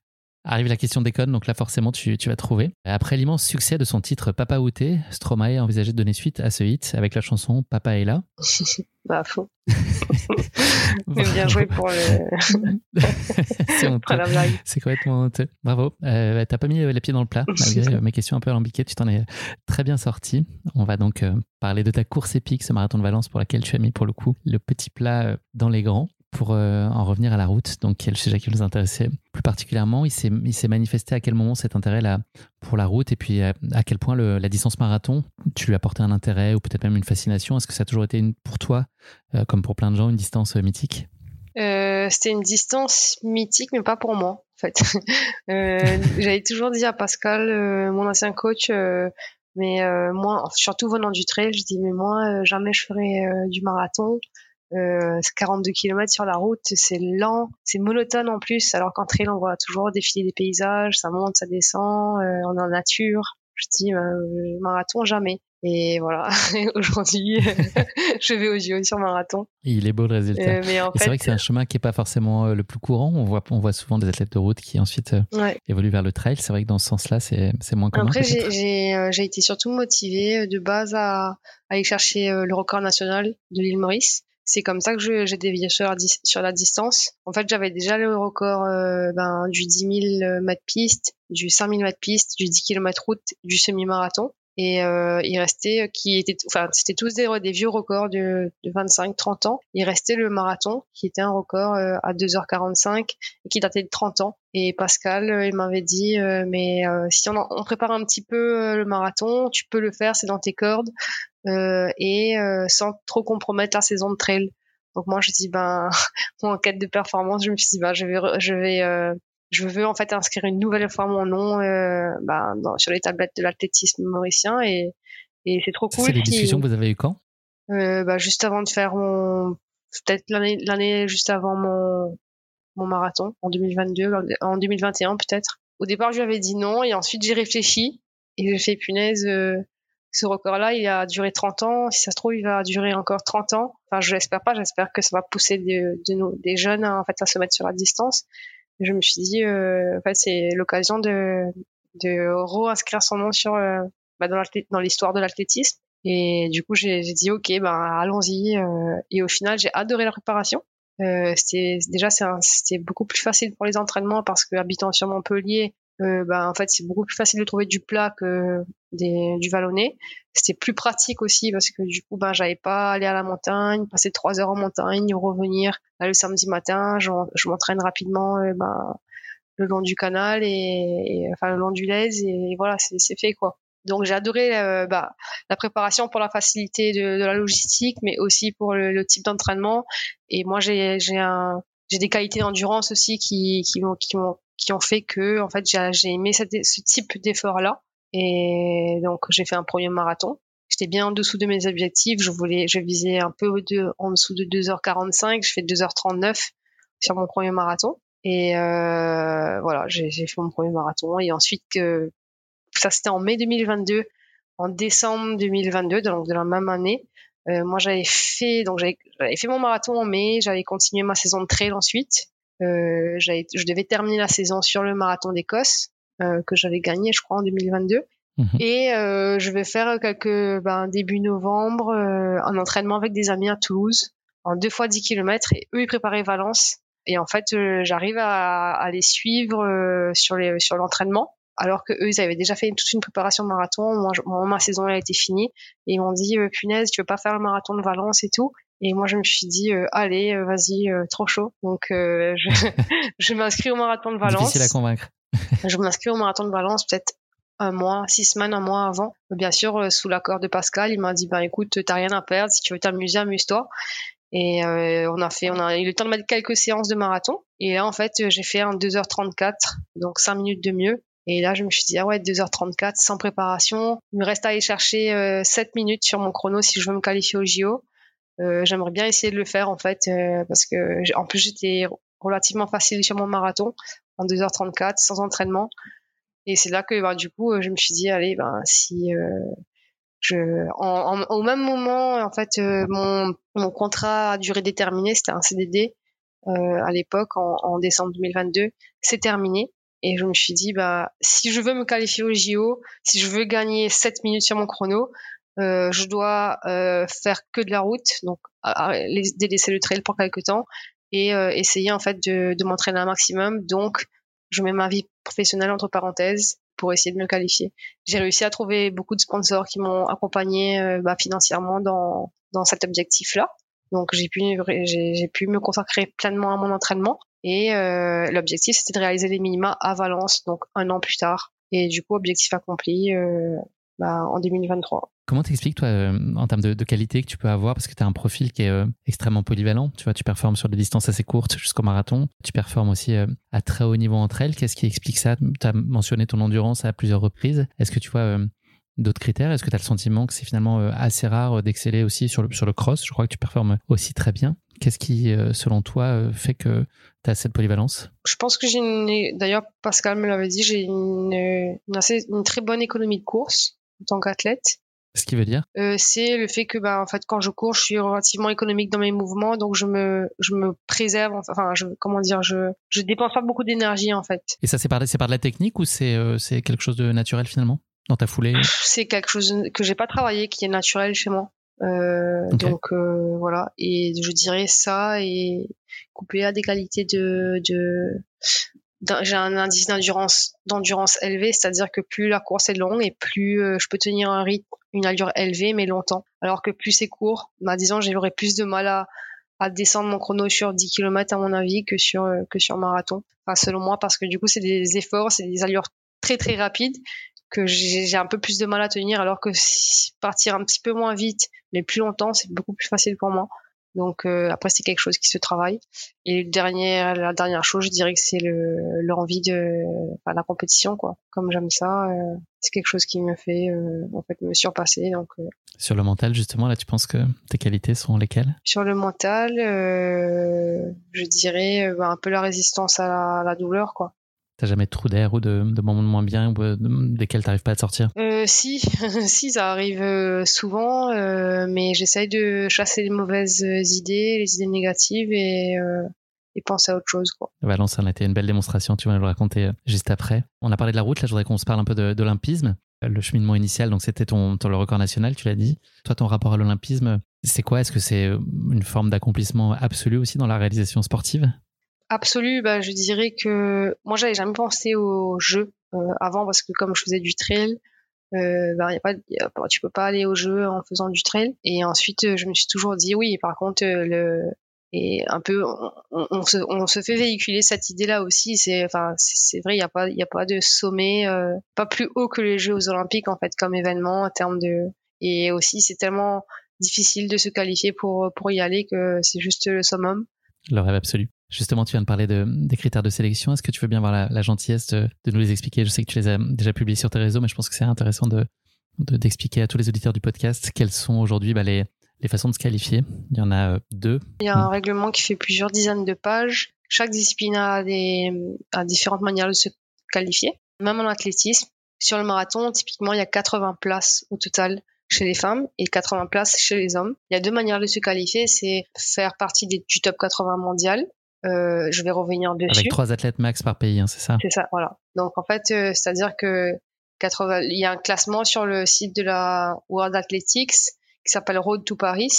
Arrive la question déconne, donc là forcément tu, tu vas trouver. Après l'immense succès de son titre Papa Outé, Stromae a envisagé de donner suite à ce hit avec la chanson Papa est là. bah faux. Mais bien joué pour le. c'est complètement honteux. Bravo. Euh, T'as pas mis les pieds dans le plat malgré mes questions un peu alambiquées. Tu t'en es très bien sorti. On va donc euh, parler de ta course épique, ce marathon de Valence pour laquelle tu as mis pour le coup le petit plat euh, dans les grands pour euh, en revenir à la route, donc quel sujet qui nous intéressait plus particulièrement, il s'est, manifesté à quel moment cet intérêt là pour la route et puis à, quel point le, la distance marathon, tu lui apporté un intérêt ou peut-être même une fascination? Est-ce que ça a toujours été pour toi, euh, comme pour plein de gens, une distance euh, mythique? C'était une distance mythique, mais pas pour moi en fait. j'avais toujours dit à Pascal, mon ancien coach, mais moi, surtout venant du trail, je dis mais moi jamais je ferai du marathon euh, 42 km sur la route, c'est lent, c'est monotone en plus, alors qu'en trail, on voit toujours défiler des paysages, ça monte, ça descend, euh, on est en nature. Je dis, euh, marathon, jamais. Et voilà, aujourd'hui, je vais au JO sur marathon. il est beau le résultat. Euh, c'est vrai que c'est un chemin qui n'est pas forcément euh, le plus courant. On voit, on voit souvent des athlètes de route qui ensuite euh, évoluent vers le trail. C'est vrai que dans ce sens-là, c'est moins commun. Après, j'ai été surtout motivée de base à, aller chercher le record national de l'île Maurice. C'est comme ça que j'ai dévié sur la, sur la distance. En fait, j'avais déjà le record ben, du 10 000 mètres piste, du 5 000 mètres piste, du 10 km route, du semi-marathon et euh, il restait euh, qui était enfin c'était tous des, des vieux records de, de 25 30 ans. Il restait le marathon qui était un record euh, à 2h45 et qui datait de 30 ans. Et Pascal euh, il m'avait dit mais si on, on, prépare un petit peu le marathon tu peux le faire c'est dans tes cordes et sans trop compromettre la saison de trail. Donc moi je dis ben en quête de performance je me suis dit ben je vais je vais je veux en fait inscrire une nouvelle fois mon nom euh, bah, sur les tablettes de l'athlétisme mauricien et, et c'est trop cool. C'est les discussions que vous avez eues quand? Euh, bah, Juste avant de faire mon... Peut-être l'année, l'année juste avant mon, mon marathon, en 2022, en 2021 peut-être. Au départ, je lui avais dit non et ensuite j'ai réfléchi et j'ai fait punaise... Euh, ce record-là, il a duré 30 ans. Si ça se trouve, il va durer encore 30 ans. Enfin, je l'espère pas. J'espère que ça va pousser de, de des jeunes en fait, à se mettre sur la distance je me suis dit, euh, en fait, c'est l'occasion de, de re-inscrire son nom sur, euh, bah, dans l'histoire de l'athlétisme. Et du coup, j'ai dit, OK, ben, allons-y. Euh, et au final, j'ai adoré la préparation. Euh, c'était déjà c'était beaucoup plus facile pour les entraînements parce que habitant sur Montpellier, euh, bah, en fait, c'est beaucoup plus facile de trouver du plat que des, du vallonné. C'était plus pratique aussi parce que du coup, ben, j'avais pas aller à la montagne, passer trois heures en montagne, revenir. Là, le samedi matin, je, je m'entraîne rapidement euh, ben, le long du canal et, enfin le long du Lez et, voilà, c'est fait quoi. Donc j'ai adoré euh, bah, la préparation pour la facilité de, de, la logistique, mais aussi pour le, le type d'entraînement. Et moi j'ai j'ai un j'ai des qualités d'endurance aussi qui qui qui m'ont qui ont fait que en fait j'ai aimé ce type d'effort là et donc j'ai fait un premier marathon. J'étais bien en dessous de mes objectifs. Je voulais je visais un peu de, en dessous de 2h45 je fais 2h39 sur mon premier marathon. Et euh, voilà j'ai fait mon premier marathon. Et ensuite que ça c'était en mai 2022 en décembre 2022 donc de la même année euh, moi j'avais fait donc j'avais fait mon marathon en mai. J'avais continué ma saison de trail ensuite. euh, je devais terminer la saison sur le marathon d'Écosse euh, que j'avais gagné, je crois, en 2022. Mhm. Et euh, je vais faire quelques ben, début novembre euh, un entraînement avec des amis à Toulouse en deux fois 10 km et eux ils préparaient Valence et en fait euh, j'arrive à, à, les suivre euh, sur les sur l'entraînement alors que eux ils avaient déjà fait toute une préparation de marathon moi, ma saison a été finie et ils m'ont dit punaise tu veux pas faire le marathon de Valence et tout? Et moi, je me suis dit, euh, allez, euh, vas-y, euh, trop chaud. Donc, je, je m'inscris au marathon de Valence. Difficile à convaincre. je m'inscris au marathon de Valence peut-être un mois, six semaines, un mois avant. Bien sûr, sous l'accord de Pascal, il m'a dit, ben écoute, t'as rien à perdre. Si tu veux t'amuser, amuse-toi. Et on a fait, on a eu le temps de mettre quelques séances de marathon. Et là, en fait, j'ai fait un 2h34, donc 5 minutes de mieux. Et là, je me suis dit, ah ouais, 2h34 sans préparation. Il me reste à aller chercher euh, 7 minutes sur mon chrono si je veux me qualifier au JO. Euh, j'aimerais bien essayer de le faire en fait euh, parce que en plus j'étais relativement facile sur mon marathon en 2h34 sans entraînement. Et c'est là que bah, du coup euh, je me suis dit allez ben si je en, au même moment en fait mon, mon contrat à durée déterminée c'était un CDD à l'époque en, en, décembre 2022 c'est terminé. Et je me suis dit bah si je veux me qualifier au JO si je veux gagner 7 minutes sur mon chrono euh, je dois euh, faire que de la route, donc délaisser le trail pour quelques temps et euh, essayer en fait de, de m'entraîner un maximum. Donc, je mets ma vie professionnelle entre parenthèses pour essayer de me qualifier. J'ai réussi à trouver beaucoup de sponsors qui m'ont accompagné bah, financièrement dans, dans cet objectif-là. Donc j'ai pu j'ai pu me consacrer pleinement à mon entraînement et euh, l'objectif c'était de réaliser les minima à Valence donc un an plus tard et du coup objectif accompli euh, bah, en 2023. Comment t'expliques, toi, euh, en termes de, qualité que tu peux avoir, parce que tu as un profil qui est euh, extrêmement polyvalent, tu vois, tu performes sur des distances assez courtes jusqu'au marathon, tu performes aussi euh, à très haut niveau entre elles. Qu'est-ce qui explique ça? Tu as mentionné ton endurance à plusieurs reprises. Est-ce que tu vois d'autres critères? Est-ce que tu as le sentiment que c'est finalement assez rare d'exceller aussi sur le, sur le cross? Je crois que tu performes aussi très bien. Qu'est-ce qui, selon toi, fait que tu as cette polyvalence? Je pense que j'ai une... D'ailleurs, Pascal me l'avait dit, j'ai une, une, une très bonne économie de course en tant qu'athlète. Ce qui veut dire euh, C'est le fait que, bah, en fait, quand je cours, je suis relativement économique dans mes mouvements, donc je me, je me préserve. Enfin, je, comment dire, je, je dépense pas beaucoup d'énergie, en fait. Et ça, c'est par, c'est par de la technique ou c'est, euh, c'est quelque chose de naturel finalement dans ta foulée? C'est quelque chose que j'ai pas travaillé, qui est naturel chez moi. Euh, Donc voilà, et je dirais ça et couplé à des qualités de, de j'ai un indice d'endurance d'endurance élevé, c'est-à-dire que plus la course est longue et plus euh, je peux tenir un rythme, une allure élevée mais longtemps. Alors que plus c'est court, bah, disons j'aurais plus de mal à, à descendre mon chrono sur 10 km à mon avis que sur euh, que sur marathon. Enfin selon moi parce que du coup c'est des efforts, c'est des allures très très rapides que j'ai un peu plus de mal à tenir alors que si partir un petit peu moins vite mais plus longtemps c'est beaucoup plus facile pour moi. Donc euh, après c'est quelque chose qui se travaille. Et le dernier, la dernière chose, je dirais que c'est le l'envie de enfin, la compétition quoi. Comme j'aime ça, euh, c'est quelque chose qui me fait euh, en fait me surpasser. Donc sur le mental justement là, tu penses que tes qualités sont lesquelles? Sur le mental, je dirais bah, un peu la résistance à la, à la douleur quoi. T'as jamais de trou d'air ou de, de moments de moins bien ou desquels t'arrives pas à te sortir? Euh, Si, si, ça arrive euh, souvent, euh, mais j'essaye de chasser les mauvaises idées, les idées négatives et, euh, et penser à autre chose. Quoi. Valence, ça a été une belle démonstration, tu vas nous le raconter euh, juste après. On a parlé de la route, là je voudrais qu'on se parle un peu d'olympisme. Le cheminement initial, donc c'était ton, ton, le record national, tu l'as dit. Toi, ton rapport à l'olympisme, c'est quoi? Est-ce que c'est une forme d'accomplissement absolu aussi dans la réalisation sportive? Absolu, bah, je dirais que moi j'avais jamais pensé au jeu euh, avant parce que comme je faisais du trail, euh, bah, y a pas, y a tu peux pas aller au jeu en faisant du trail. Et ensuite, je me suis toujours dit oui. Par contre, euh, le et un peu, on, se, on se fait véhiculer cette idée-là aussi. C'est, enfin, c'est vrai, il y a pas, il y a pas de sommet, euh, pas plus haut que les Jeux Olympiques en fait comme événement en termes de. Et aussi, c'est tellement difficile de se qualifier pour pour y aller que c'est juste le summum. Le rêve absolu. Justement, tu viens de parler de, des critères de sélection. Est-ce que tu veux bien avoir la, la gentillesse de, de, nous les expliquer? Je sais que tu les as déjà publiés sur tes réseaux, mais je pense que c'est intéressant de d'expliquer à tous les auditeurs du podcast quelles sont aujourd'hui bah, les, les façons de se qualifier. Il y en a euh, deux. Il y a un règlement qui fait plusieurs dizaines de pages. Chaque discipline a, des, a différentes manières de se qualifier. Même en athlétisme, sur le marathon, typiquement, il y a 80 places au total chez les femmes et 80 places chez les hommes. Il y a deux manières de se qualifier, c'est faire partie des, du top 80 mondial euh, je vais revenir dessus. Avec trois athlètes max par pays, hein, c'est ça? C'est ça, voilà. Donc en fait, euh, c'est-à-dire que 80, il y a un classement sur le site de la World Athletics qui s'appelle Road to Paris.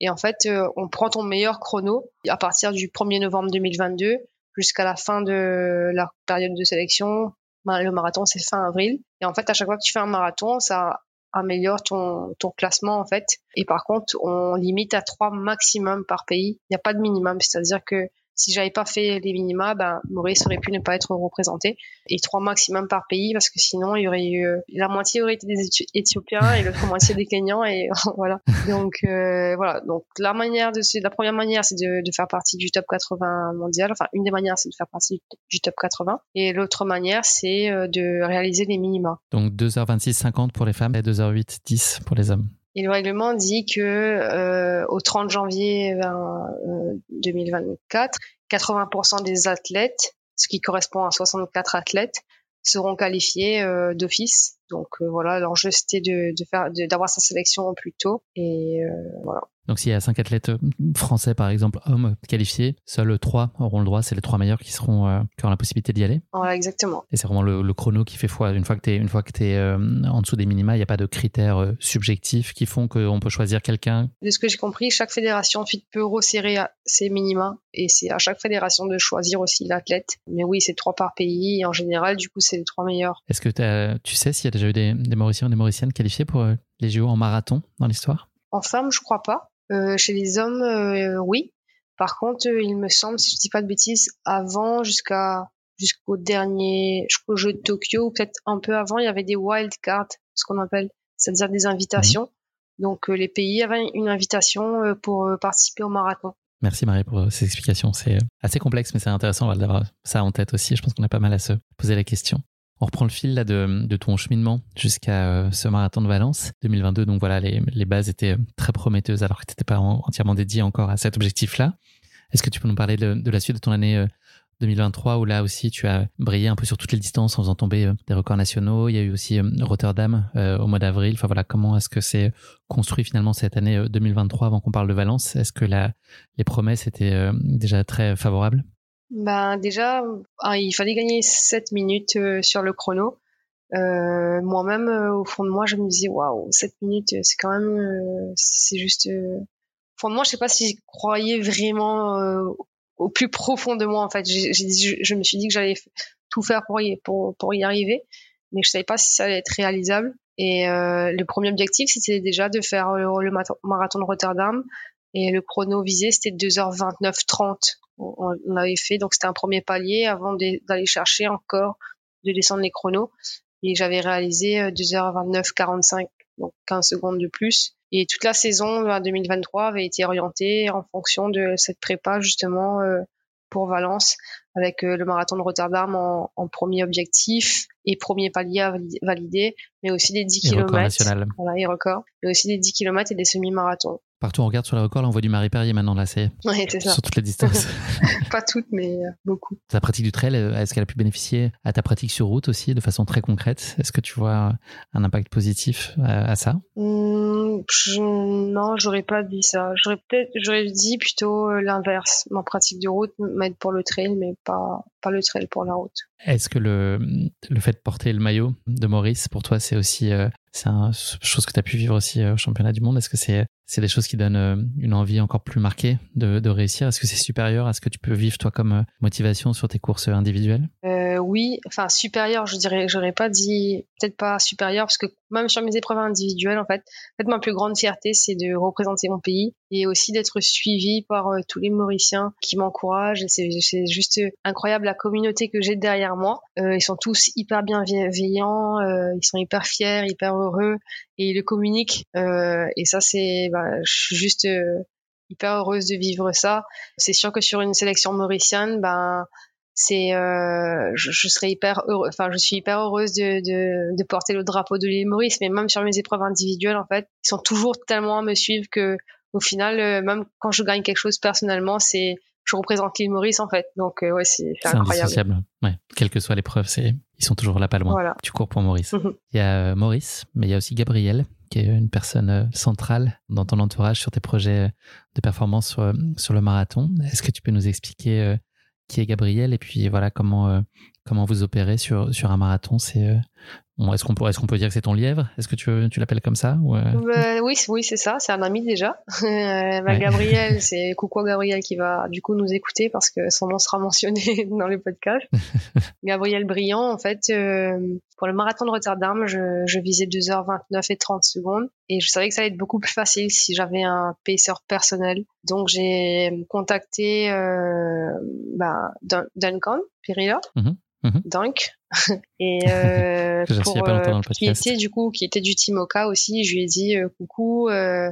Et en fait, euh, on prend ton meilleur chrono à partir du 1er novembre 2022 jusqu'à la fin de la période de sélection. Le marathon, c'est fin avril. Et en fait, à chaque fois que tu fais un marathon, ça améliore ton, ton classement en fait. Et par contre, on limite à trois maximum par pays. Il n'y a pas de minimum, c'est-à-dire que si j'avais pas fait les minima, ben, Maurice aurait pu ne pas être représenté. Et trois maximum par pays, parce que sinon, il y aurait eu, la moitié aurait été des Éthiopiens et l'autre moitié des Kenyans, et voilà. Donc, euh, voilà. Donc, la manière de, la première manière, c'est de, de, faire partie du top 80 mondial. Enfin, une des manières, c'est de faire partie du top 80. Et l'autre manière, c'est euh, de réaliser les minima. Donc, 2h26, 50 pour les femmes et 2h08, 10 pour les hommes. Et le règlement dit que euh, au 30 janvier euh, 2024, 80% des athlètes, ce qui correspond à 64 athlètes, seront qualifiés euh, d'office. Donc euh, voilà, l'enjeu c'était de, de faire, d'avoir sa sélection plus tôt. Et euh, voilà. Donc s'il y a cinq athlètes euh, français, par exemple, hommes qualifiés, seuls trois auront le droit. C'est les trois meilleurs qui seront euh, qui auront la possibilité d'y aller. Voilà, exactement. Et c'est vraiment le, le, chrono qui fait foi. Une fois que tu es une fois que en dessous des minima, il n'y a pas de critères subjectifs qui font qu'on peut choisir quelqu'un. De ce que j'ai compris, chaque fédération ensuite peut resserrer ses minima et c'est à chaque fédération de choisir aussi l'athlète. Mais oui, c'est trois par pays. Et en général, du coup, c'est les trois meilleurs. Est-ce que tu sais s'il y a déjà eu des, des Mauriciens ou des Mauriciennes qualifiés pour les JO en marathon dans l'histoire? En femme, je crois pas. Euh, chez les hommes, euh, oui. Par contre, euh, il me semble, si je dis pas de bêtises, avant, jusqu'à jusqu'au dernier, jusqu'au jeu de Tokyo, ou peut-être un peu avant, il y avait des wild cards, ce qu'on appelle, c'est-à-dire des invitations. Mmh. Donc les pays avaient une invitation pour participer au marathon. Merci Marie pour ces explications. C'est assez complexe, mais c'est intéressant d'avoir ça en tête aussi. Je pense qu'on a pas mal à se poser la question. On reprend le fil là de, de ton cheminement jusqu'à euh, ce marathon de Valence 2022. Donc voilà, les, les bases étaient euh, très prometteuses alors que tu n'étais pas entièrement dédié encore à cet objectif-là. Est-ce que tu peux nous parler de, de, la suite de ton année 2023 où là aussi tu as brillé un peu sur toutes les distances en faisant tomber des records nationaux? Il y a eu aussi Rotterdam au mois d'avril. Enfin voilà, comment est-ce que c'est construit finalement cette année 2023 avant qu'on parle de Valence? Est-ce que la, les promesses étaient déjà très favorables? Ben déjà, ah, il fallait gagner 7 minutes sur le chrono. Euh, moi-même, euh, au fond de moi, je me disais, waouh, 7 minutes, euh, c'est quand même, euh, c'est juste. au fond de moi, je sais pas si je croyais vraiment au plus profond de moi. En fait, je, me suis dit que j'allais tout faire pour y, pour, pour y arriver, mais je savais pas si ça allait être réalisable. Et le premier objectif, c'était déjà de faire le, marathon de Rotterdam. Et le chrono visé, c'était 2h29-30. On, on avait fait, donc c'était un premier palier avant d'aller chercher encore de descendre les chronos et j'avais réalisé 2h29-45, euh, donc 15 secondes de plus. Et toute la saison 2023 avait été orientée en fonction de cette prépa justement euh, pour Valence, avec euh, le marathon de Rotterdam en, en, premier objectif et premier palier à valider, mais aussi des 10 km. Voilà, et record. Mais aussi des 10 km et des semi-marathons. Partout on regarde sur le record, là, on voit du Marie Perrier maintenant, là, c'est sur toutes les distances. Pas toutes, mais euh, beaucoup. Ta pratique du trail, euh, est-ce qu'elle a pu bénéficier à ta pratique sur route aussi, de façon très concrète? Est-ce que tu vois un impact positif à, ça? Mmh, je, Non, j'aurais pas dit ça. J'aurais peut-être, j'aurais dit plutôt euh, l'inverse. Ma pratique de route m'aide pour le trail, mais pas, pas le trail pour la route. Est-ce que le, le fait de porter le maillot de Maurice, pour toi, c'est aussi c'est une chose que tu as pu vivre aussi au championnat du monde? Est-ce que c'est c'est des choses qui donnent euh, une envie encore plus marquée de, réussir. Est-ce que c'est supérieur à ce que tu peux vivre toi comme euh, motivation sur tes courses individuelles? Euh, Oui, enfin supérieur, je dirais, j'aurais pas dit peut-être pas supérieur parce que même sur mes épreuves individuelles, en fait, en fait ma plus grande fierté c'est de représenter mon pays et aussi d'être suivi par tous les Mauriciens qui m'encouragent. C'est juste incroyable la communauté que j'ai derrière moi. ils sont tous hyper bienveillants, ils sont hyper fiers, hyper heureux et ils le communiquent. et ça c'est bah, je suis juste euh, hyper heureuse de vivre ça. C'est sûr que sur une sélection mauricienne, ben c'est euh, je, serais hyper heureux, enfin je suis hyper heureuse de, de, de porter le drapeau de l'île Maurice, mais même sur mes épreuves individuelles en fait, ils sont toujours tellement à me suivre que au final, euh, même quand je gagne quelque chose personnellement, c'est je représente l'île Maurice en fait. Donc ouais, c'est incroyable. Ouais, quelle que soit l'épreuve, c'est ils sont toujours là pas loin. Voilà. Tu cours pour Maurice. Mhm. Il y a Maurice, mais il y a aussi Gabriel qui est une personne euh, centrale dans ton entourage sur tes projets de performance sur, sur le marathon. Est-ce que tu peux nous expliquer euh, qui est Gabriel et puis voilà comment euh, comment vous opérez sur sur un marathon C'est est-ce qu'on peut, est qu'on peut dire que c'est ton lièvre? Est-ce que tu, tu l'appelles comme ça ou euh? bah, Oui, oui c'est ça. C'est un ami déjà. Euh, bah, Gabriel, c'est coucou Gabriel qui va du coup nous écouter parce que son nom sera mentionné dans le podcast. Gabriel Brillant, en fait, euh, pour le marathon de Rotterdam, je, je visais 2h29 et 30 secondes et je savais que ça allait être beaucoup plus facile si j'avais un paceur personnel. Donc j'ai contacté euh, bah, Duncan Pirilla. Mm-hmm. Mm-hmm. Donc, et euh, pour, euh, qui était du coup qui était du team Oka aussi je lui ai dit euh, coucou euh,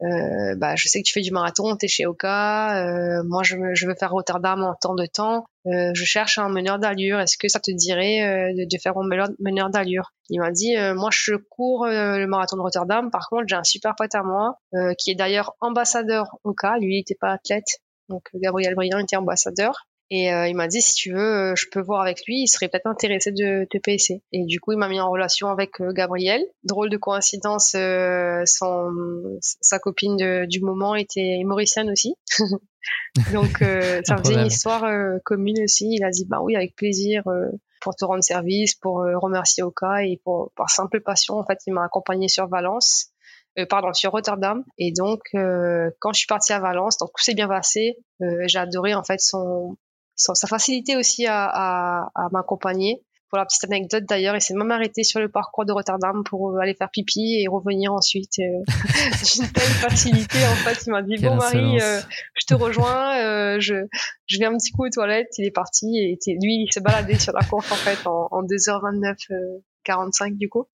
bah je sais que tu fais du marathon t'es chez Oka moi je, je veux faire Rotterdam en temps de temps. Je cherche un meneur d'allure. Est-ce que ça te dirait de, de, faire mon meneur d'allure? Il m'a dit moi je cours le marathon de Rotterdam. Par contre j'ai un super pote à moi qui est d'ailleurs ambassadeur Oka. Lui il était pas athlète. Donc Gabriel Briand était ambassadeur et euh, il m'a dit si tu veux, euh, je peux voir avec lui, il serait peut-être intéressé de te PSC. Et du coup, il m'a mis en relation avec euh, Gabriel. Drôle de coïncidence, son, sa copine du moment était mauricienne aussi. Donc ça faisait une histoire commune aussi. Il a dit bah oui, avec plaisir pour te rendre service, pour remercier Oka et pour par simple passion, en fait, il m'a accompagné sur Valence. pardon, sur Rotterdam. Et donc, quand je suis partie à Valence, donc tout s'est bien passé. j'ai adoré en fait son sa facilité aussi à, à, à m'accompagner. Pour la petite anecdote d'ailleurs, il s'est même arrêté sur le parcours de Rotterdam pour aller faire pipi et revenir ensuite. Euh, D'une telle facilité, en fait, il m'a dit bon Marie, euh, je te rejoins, euh, je je viens un petit coup aux toilettes. Il est parti et lui, il s'est baladé sur la course en fait en, en 2h29 45 du coup.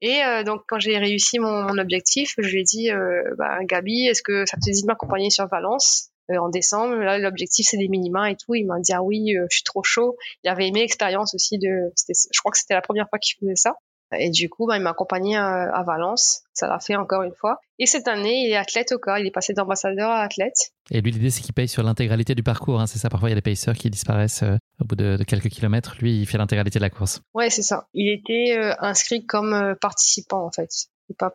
Et euh, donc quand j'ai réussi mon, mon, objectif, je lui ai dit euh, bah, Gabi, est-ce que ça te dit de m'accompagner sur Valence? euh, en décembre. Là, l'objectif c'est des minima et tout. Il m'a dit ah oui, euh, je suis trop chaud. Il avait aimé l'expérience aussi de. Je crois que c'était la première fois qu'il faisait ça. Et du coup, bah, il m'a accompagné à, à Valence. Ça l'a fait encore une fois. Et cette année, il est athlète au corps. Il est passé d'ambassadeur à athlète. Et lui, l'idée, c'est qu'il paye sur l'intégralité du parcours. Hein, c'est ça. Parfois, il y a des pacers qui disparaissent euh, au bout de, de, quelques kilomètres. Lui, il fait l'intégralité de la course. Ouais, c'est ça. Il était euh, inscrit comme euh, participant, en fait. Et pas.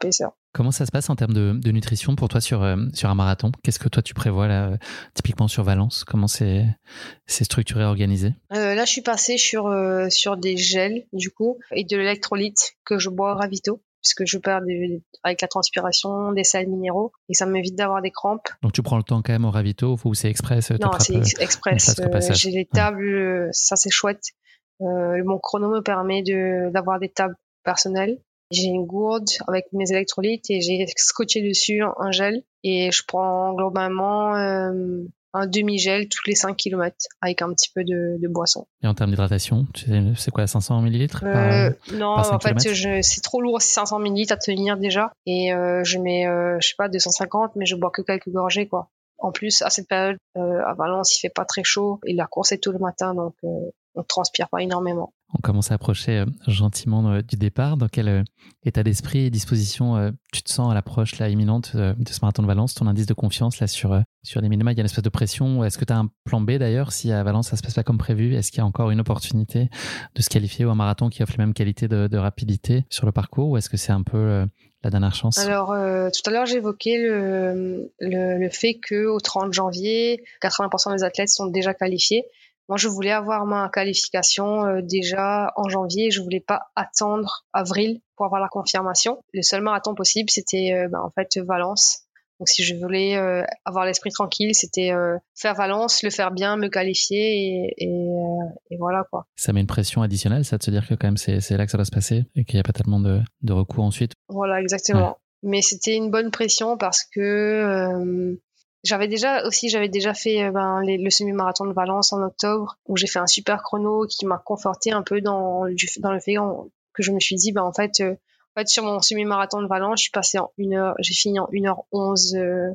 Comment ça se passe en termes de, de nutrition pour toi sur, euh, sur un marathon? Qu'est-ce que toi tu prévois là, typiquement sur Valence? Comment c'est structuré, organisé? Euh, Là, je suis passée sur, euh, sur des gels, du coup, et de l'électrolyte que je bois ravito puisque je perds des, avec la transpiration des sels minéraux et ça m'évite d'avoir des crampes. Donc tu prends le temps quand même au ravito ou c'est express Non, c'est ex express. J'ai les tables, ça c'est chouette. Mon chrono me permet d'avoir des tables personnelles j'ai une gourde avec mes électrolytes et j'ai scotché dessus un gel et je prends globalement euh, un demi-gel tous les 5 km avec un petit peu de, de boisson. Et en termes d'hydratation, c'est quoi, 500 millilitres euh, Non, en fait, c'est trop lourd, c'est 500 millilitres à tenir déjà. Et euh, je mets, euh, je sais pas, 250, mais je bois que quelques gorgées, quoi. En plus, à cette période, euh, à Valence, il fait pas très chaud et la course est tout le matin, donc euh, on transpire pas énormément. On commence à approcher euh, gentiment euh, du départ. Dans quel euh, état d'esprit et disposition tu te sens à l'approche là, imminente de ce marathon de Valence? Ton indice de confiance là sur, sur les minima, il y a une espèce de pression. Est-ce que tu as un plan B d'ailleurs? Si à Valence ça se passe pas comme prévu Est-ce qu'il y a encore une opportunité de se qualifier ou un marathon qui offre les mêmes qualités de, de rapidité sur le parcours? Ou est-ce que c'est un peu la dernière chance? Alors, euh, tout à l'heure, j'évoquais le, le, le, fait qu'au 30 janvier, 80% des athlètes sont déjà qualifiés. Moi, je voulais avoir ma qualification euh, déjà en janvier. Je voulais pas attendre avril pour avoir la confirmation. Le seul marathon possible, c'était euh, ben, en fait Valence. Donc, si je voulais euh, avoir l'esprit tranquille, c'était faire Valence, le faire bien, me qualifier et, et, et, voilà quoi. Ça met une pression additionnelle, ça, de se dire que quand même c'est là que ça va se passer et qu'il n'y a pas tellement de, de recours ensuite. Voilà, exactement. Ouais. Mais c'était une bonne pression parce que j'avais déjà aussi, j'avais déjà fait euh, ben, les, le semi-marathon de Valence en octobre, où j'ai fait un super chrono qui m'a conforté un peu dans, dans le fait que je me suis dit, ben, en fait, euh, en fait, sur mon semi-marathon de Valence, je suis passé en une heure, j'ai fini en 1h11 euh,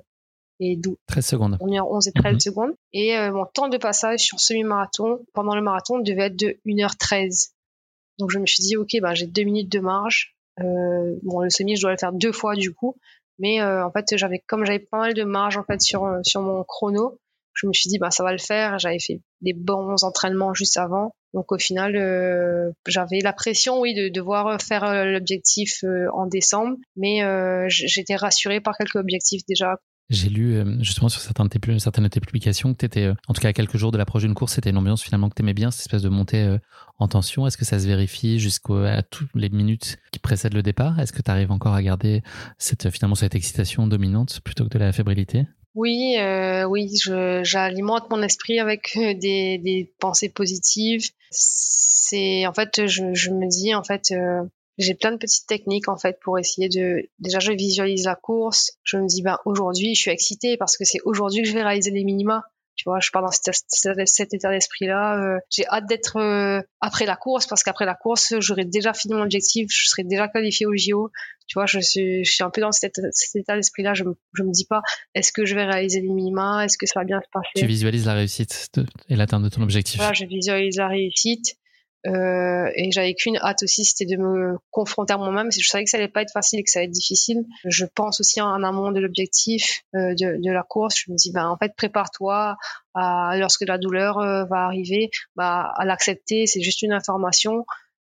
et 12. 13 secondes. 1h11 et 13 mm -hmm. secondes. Et euh, mon temps de passage sur semi-marathon, pendant le marathon, devait être de 1h13. Donc je me suis dit, ok, ben, j'ai deux minutes de marge. Euh, bon, le semi, je dois le faire deux fois du coup. Mais euh, en fait, j'avais comme j'avais pas mal de marge en fait sur euh, sur mon chrono, je me suis dit bah ça va le faire. J'avais fait des bons entraînements juste avant, donc au final euh, j'avais la pression oui de devoir faire euh, l'objectif euh, en décembre, mais j'étais rassurée par quelques objectifs déjà j'ai lu justement sur certaines de tes, publications que tu étais, en tout cas à quelques jours de l'approche d'une course, c'était une ambiance finalement que tu aimais bien, cette espèce de montée en tension. Est-ce que ça se vérifie jusqu'à toutes les minutes qui précèdent le départ? Est-ce que tu arrives encore à garder cette, finalement cette excitation dominante plutôt que de la fébrilité? Oui, euh, oui, j'alimente mon esprit avec des, pensées positives. En fait, je, me dis en fait, euh, j'ai plein de petites techniques en fait pour essayer de déjà je visualise la course. Je me dis ben aujourd'hui je suis excitée parce que c'est aujourd'hui que je vais réaliser les minima. Tu vois je pars dans cet, cet état d'esprit là euh, j'ai hâte d'être euh, après la course parce qu'après la course j'aurai déjà fini mon objectif. Je serai déjà qualifié au JO tu vois je suis je suis un peu dans cet, cet état d'esprit là je me, je me dis pas est-ce que je vais réaliser les minima? Est-ce que ça va bien se passer? Tu visualises la réussite de, et l'atteinte de ton objectif? Voilà je visualise la réussite euh, et j'avais qu'une hâte aussi, c'était de me confronter à moi-même. Je savais que ça allait pas être facile et que ça allait être difficile. Je pense aussi en amont de l'objectif euh, de, de, la course. Je me dis, ben en fait, prépare-toi à lorsque la douleur euh, va arriver, bah à l'accepter. C'est juste une information.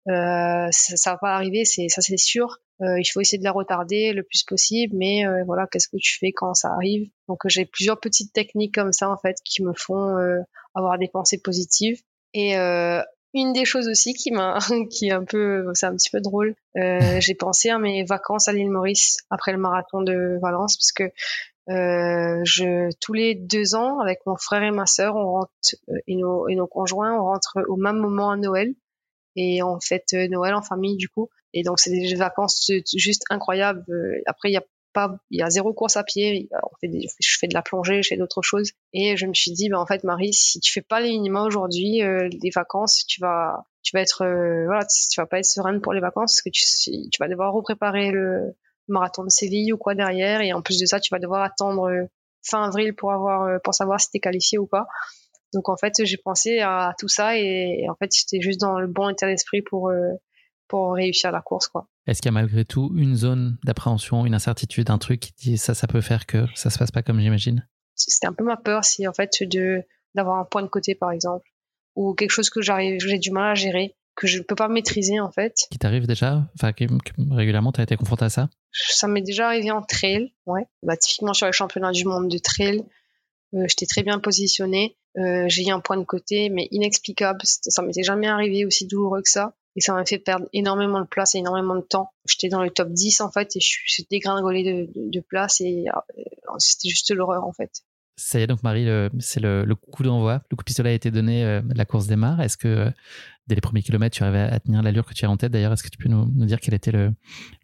Euh, ça, ça va arriver, c'est ça c'est sûr. Euh, il faut essayer de la retarder le plus possible, mais voilà, qu'est-ce que tu fais quand ça arrive? Donc j'ai plusieurs petites techniques comme ça en fait qui me font avoir des pensées positives. Et euh, une des choses aussi qui m'a, qui est un peu, c'est un petit peu drôle. Euh, j'ai pensé à mes vacances à l'île Maurice après le marathon de Valence parce que euh, je tous les deux ans avec mon frère et ma sœur, on rentre euh, et nos et nos conjoints, on rentre au même moment à Noël et on fête Noël en famille du coup. Et donc c'est des vacances juste incroyables. Après il y a pas, il y a zéro course à pied. On fait des, je fais de la plongée, je fais d'autres choses. Et je me suis dit, ben en fait, Marie, si tu fais pas les minima aujourd'hui, euh, les vacances, tu vas, tu vas être, euh, voilà, tu vas pas être sereine pour les vacances parce que tu, tu vas devoir repréparer le marathon de Séville ou quoi derrière. Et en plus de ça, tu vas devoir attendre euh, fin avril pour avoir, euh, pour savoir si t'es qualifié ou pas. Donc en fait, j'ai pensé à tout ça et, et en fait, j'étais juste dans le bon état d'esprit pour pour réussir la course. quoi. Est-ce qu'il y a malgré tout une zone d'appréhension, une incertitude, un truc qui dit ça, ça peut faire que ça se passe pas comme j'imagine? C'était un peu ma peur, c'est en fait de d'avoir un point de côté par exemple, ou quelque chose que j'arrive, j'ai du mal à gérer, que je ne peux pas maîtriser en fait. Qui t'arrive déjà? Enfin, régulièrement, tu as été confronté à ça? Ça m'est déjà arrivé en trail, ouais. Bah, typiquement sur les championnats du monde de trail, euh, j'étais très bien positionnée. Euh, j'ai eu un point de côté, mais inexplicable. Ça m'était jamais arrivé aussi douloureux que ça. Et ça m'a fait perdre énormément de place et énormément de temps. J'étais dans le top 10 en fait et je suis dégringolée de, place et euh, c'était juste l'horreur en fait. Ça y est donc Marie, c'est le, coup d'envoi. Le coup de pistolet a été donné, la course démarre. Est-ce que dès les premiers kilomètres, tu arrivais à tenir l'allure que tu as en tête? D'ailleurs, est-ce que tu peux nous, nous, dire quel était le,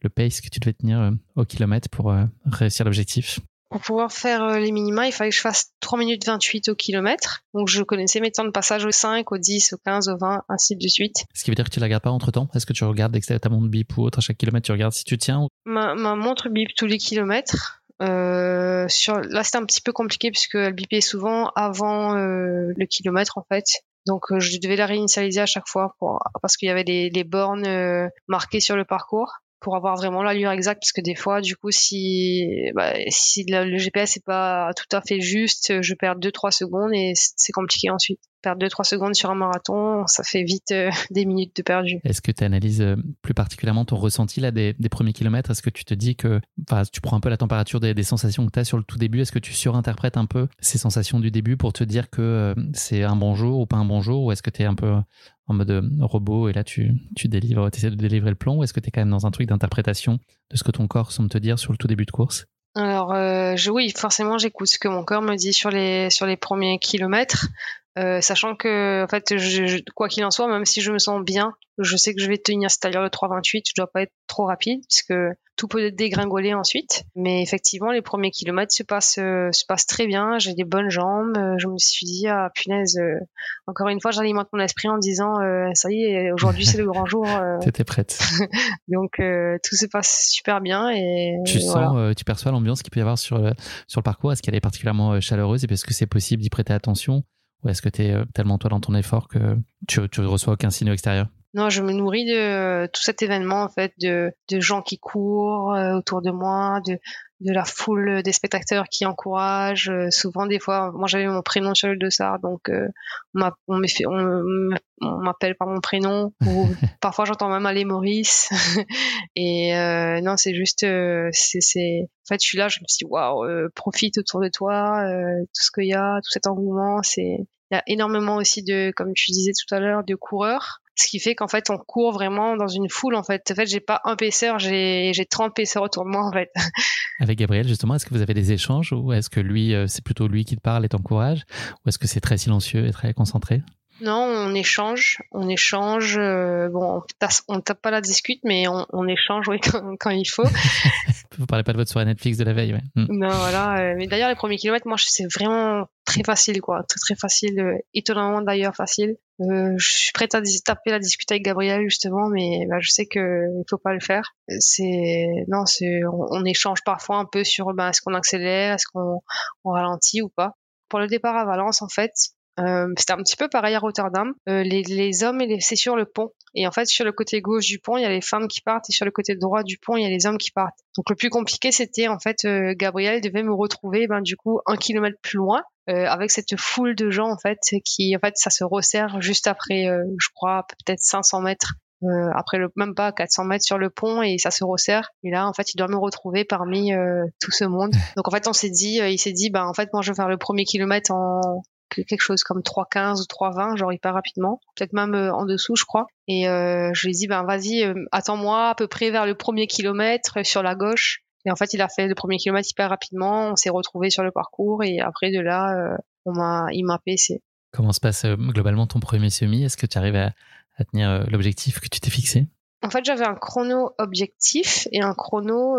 le pace que tu devais tenir au kilomètre pour réussir l'objectif? Pour pouvoir faire euh, les minima, il fallait que je fasse 3 minutes 28 au kilomètre. Donc je connaissais mes temps de passage au 5, au 10, au 15, au 20, ainsi de suite. Ce qui veut dire que tu la gardes pas entre temps Est-ce que tu regardes dès que ta montre bip ou autre à chaque kilomètre, tu regardes si tu tiens ma, montre bip tous les kilomètres. Euh, sur, là, c'était un petit peu compliqué puisque elle bipait souvent avant euh, le kilomètre en fait. Donc je devais la réinitialiser à chaque fois pour, parce qu'il y avait des, des bornes marquées sur le parcours pour avoir vraiment l'allure exacte parce que des fois du coup si bah, si le GPS est pas tout à fait juste je perds 2-3 secondes et c'est compliqué ensuite perdre 2-3 secondes sur un marathon, ça fait vite euh, des minutes de perdu. Est-ce que tu analyses euh, plus particulièrement ton ressenti là, des, premiers kilomètres? Est-ce que tu te dis que tu prends un peu la température des, sensations que tu as sur le tout début? Est-ce que tu surinterprètes un peu ces sensations du début pour te dire que euh, c'est un bon jour ou pas un bon jour? Ou est-ce que tu es un peu en mode robot et là tu, tu délivres, tu essaies de délivrer le plan Ou est-ce que tu es quand même dans un truc d'interprétation de ce que ton corps semble te dire sur le tout début de course? Alors je, oui, forcément j'écoute ce que mon corps me dit sur les sur les premiers kilomètres. Euh, sachant que en fait je, quoi qu'il en soit même si je me sens bien je sais que je vais tenir c'est-à-dire le 3,28 je dois pas être trop rapide puisque tout peut dégringoler ensuite. Mais effectivement les premiers kilomètres se passent euh, se passent très bien. J'ai des bonnes jambes. Euh, je me suis dit ah punaise encore une fois j'alimente mon esprit en disant ça y est aujourd'hui c'est le grand jour t'étais prête. Donc tout se passe super bien et tu sens tu perçois l'ambiance qu'il peut y avoir sur sur le parcours. Est-ce qu'elle est particulièrement chaleureuse et parce que c'est possible d'y prêter attention? Ou est-ce que tu es euh, tellement toi dans ton effort que tu, ne reçois aucun signe extérieur? Non, je me nourris de euh, tout cet événement en fait, de, de gens qui courent euh, autour de moi, de, de la foule des spectateurs qui encouragent. Euh, souvent, des fois, moi j'avais mon prénom sur le dossard, donc euh, on m'appelle par mon prénom. Ou parfois, j'entends même aller Maurice. et euh, non, c'est juste, c'est, en fait, je suis là, je me dis waouh, profite autour de toi, tout ce qu'il y a, tout cet engouement, c'est il y a énormément aussi de, comme tu disais tout à l'heure, de coureurs ce qui fait qu'en fait on court vraiment dans une foule en fait. En fait j'ai pas un paisseur j'ai j'ai 30 paisseurs autour de moi en fait. Avec Gabriel justement est-ce que vous avez des échanges ou est-ce que lui euh, c'est plutôt lui qui te parle et t'encourage? Ou est-ce que c'est très silencieux et très concentré? Non, on échange, on échange. Euh, bon, on tape pas la discute, mais on, échange, oui, quand, il faut. Vous parlez pas de votre soirée Netflix de la veille, ouais. Hmm. Non, voilà. Euh, mais d'ailleurs, les premiers kilomètres, moi, c'est vraiment très facile, quoi. Très, très facile. Euh, étonnamment, d'ailleurs, facile. je suis prête à taper la discute avec Gabriel, justement, mais bah, je sais que il faut pas le faire. C'est, non, c'est, on, échange parfois un peu sur, bah, est-ce qu'on accélère, est-ce qu'on ralentit ou pas. Pour le départ à Valence, en fait, euh, c'était un petit peu pareil à Rotterdam. Euh, les, les, hommes, c'est sur le pont. Et en fait, sur le côté gauche du pont, il y a les femmes qui partent, et sur le côté droit du pont, il y a les hommes qui partent. Donc le plus compliqué, c'était en fait, euh, Gabriel devait me retrouver, ben du coup, un kilomètre plus loin, euh, avec cette foule de gens en fait, qui en fait, ça se resserre juste après, euh, je crois, peut-être 500 mètres. après le même pas 400 mètres sur le pont et ça se resserre et là en fait il doit me retrouver parmi tout ce monde donc en fait on s'est dit il s'est dit ben en fait moi je vais faire le premier kilomètre en quelque chose comme 3,15 ou 3,20, genre hyper rapidement, peut-être même euh, en dessous, je crois. Et euh, je lui ai dit, ben vas-y, euh, attends-moi à peu près vers le premier kilomètre sur la gauche. Et en fait, il a fait le premier kilomètre hyper rapidement. On s'est retrouvé sur le parcours et après de là, on m'a, il m'a PC. Comment se passe globalement ton premier semi? Est-ce que tu arrives à, à tenir l'objectif que tu t'es fixé? En fait, j'avais un chrono objectif et un chrono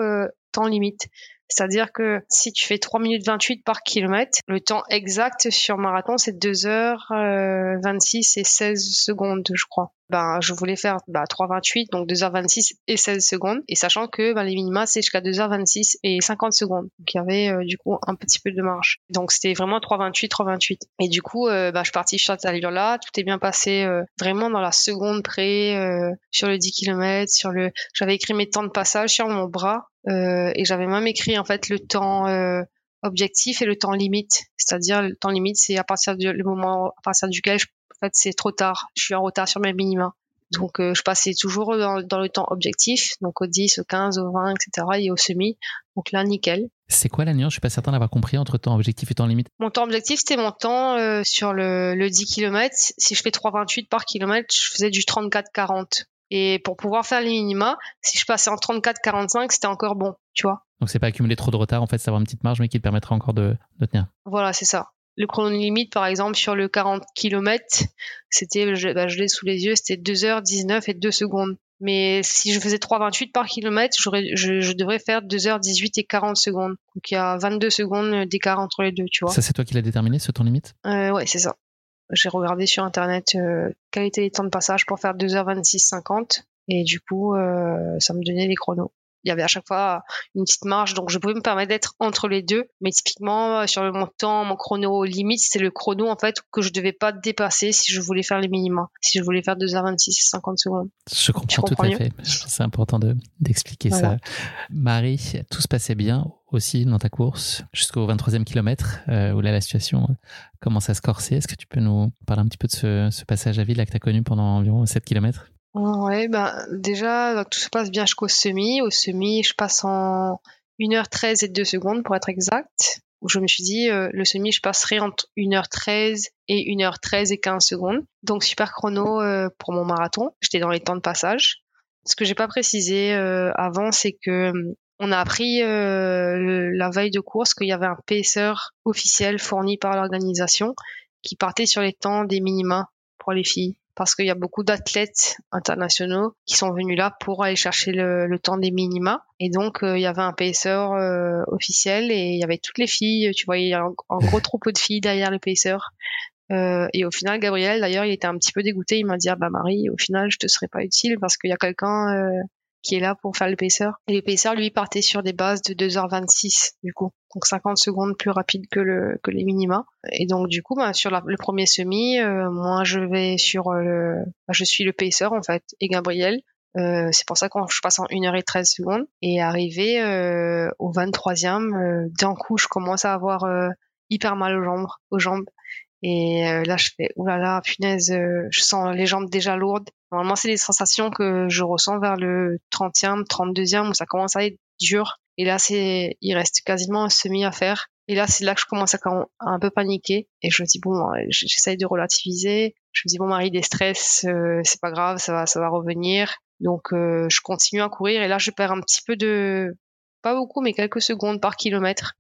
temps limite. C'est-à-dire que si tu fais 3 minutes 28 par kilomètre, le temps exact sur marathon, c'est 2 h 26 et 16 secondes, je crois. Ben, je voulais faire bah, 3h28, donc 2h26 et 16 secondes. Et sachant que ben, les minima, c'est jusqu'à 2h26 et 50 secondes. Donc il y avait euh, du coup un petit peu de marge. Donc c'était vraiment 3h28, 3h28. Et du coup, euh, ben, je suis partie sur cette allure-là. Tout est bien passé euh, vraiment dans la seconde près, euh, sur le 10 km, le... J'avais écrit mes temps de passage sur mon bras. et j'avais même écrit en fait le temps objectif et le temps limite. C'est-à-dire le temps limite, c'est à partir du le moment à partir duquel je fait, c'est trop tard. Je suis en retard sur mes minima. Donc, euh, je passais toujours dans, le temps objectif, donc au 10, au 15, au 20, etc. et au semi. Donc là, nickel. C'est quoi la nuance? Je suis pas certain d'avoir compris entre temps objectif et temps limite. Mon temps objectif, c'était mon temps euh, sur le, le 10 km. Si je fais 3,28 par kilomètre, je faisais du 34,40. Et pour pouvoir faire les minima, si je passais en 34,45, c'était encore bon, tu vois. Donc c'est pas accumuler trop de retard, en fait, c'est avoir une petite marge, mais qui te permettra encore de, de tenir. Voilà, c'est ça le chrono limite, par exemple, sur le 40 km, c'était, je, bah, je l'ai sous les yeux, c'était 2h19 et 2 secondes. Mais si je faisais 3,28 par kilomètre, je, je, devrais faire 2h18 et 40 secondes. Donc il y a 22 secondes d'écart entre les deux, tu vois. Ça, c'est toi qui l'as déterminé, ce temps limite? Euh, Ouais, c'est ça. J'ai regardé sur Internet euh, quels étaient les temps de passage pour faire 2h26 50. Et du coup, euh, ça me donnait les chronos il y avait à chaque fois une petite marge, donc je pouvais me permettre d'être entre les deux. Mais typiquement, euh, sur le montant, mon chrono limite, c'est le chrono en fait que je devais pas dépasser si je voulais faire les minima, si je voulais faire 2h26 et 50 secondes. Je comprends tout à fait. C'est important d'expliquer ça. Marie, tout se passait bien aussi dans ta course jusqu'au 23e kilomètre euh, où là la situation euh, commence à se corser. Est-ce que tu peux nous parler un petit peu de ce, ce passage à vide là que tu as connu pendant environ 7 kilomètres? Ouais, ben déjà, tout se passe bien jusqu'au semi. Au semi, je passe en 1h13 et 2 secondes pour être exact. Où je me suis dit, euh, le semi, je passerai entre 1h13 et 1h13 et 15 secondes. Donc super chrono euh, pour mon marathon. J'étais dans les temps de passage. Ce que j'ai pas précisé euh, avant, c'est que on a appris la veille de course qu'il y avait un paisseur officiel fourni par l'organisation qui partait sur les temps des minima pour les filles parce qu'il y a beaucoup d'athlètes internationaux qui sont venus là pour aller chercher le, temps des minima. Et donc, euh, il y avait un pacer euh, officiel et il y avait toutes les filles. Tu voyais un, un gros troupeau de filles derrière le pacer. Euh, et au final, Gabriel, d'ailleurs, il était un petit peu dégoûté. Il m'a dit, ah bah Marie, au final, je te serais pas utile parce qu'il y a quelqu'un euh, qui est là pour faire le pacer. Et le pacer, lui, partait sur des bases de 2h26, du coup. Donc 50 secondes plus rapide que, le, que les minima. Et donc, du coup, bah, sur le premier semi, euh, moi, je vais sur le... Bah, je suis le pacer, en fait, et Gabriel. Euh, c'est pour ça que je passe en 1h13 secondes. Et arrivé euh, au 23e, euh, d'un coup, je commence à avoir euh, hyper mal aux jambes. Aux jambes. Et euh, là, je fais, oulala, punaise, euh, je sens les jambes déjà lourdes. Normalement, c'est des sensations que je ressens vers le 30e, 32e, où ça commence à être dur. Et là, c'est, il reste quasiment un semi à faire. Et là, c'est là que je commence à, un peu paniquer. Et je me dis, bon, euh, j'essaye de relativiser. Je me dis, bon, Marie, des stress, c'est pas grave, ça va, ça va revenir. Donc, je continue à courir. Et là, je perds un petit peu de, pas beaucoup, mais quelques secondes par kilomètre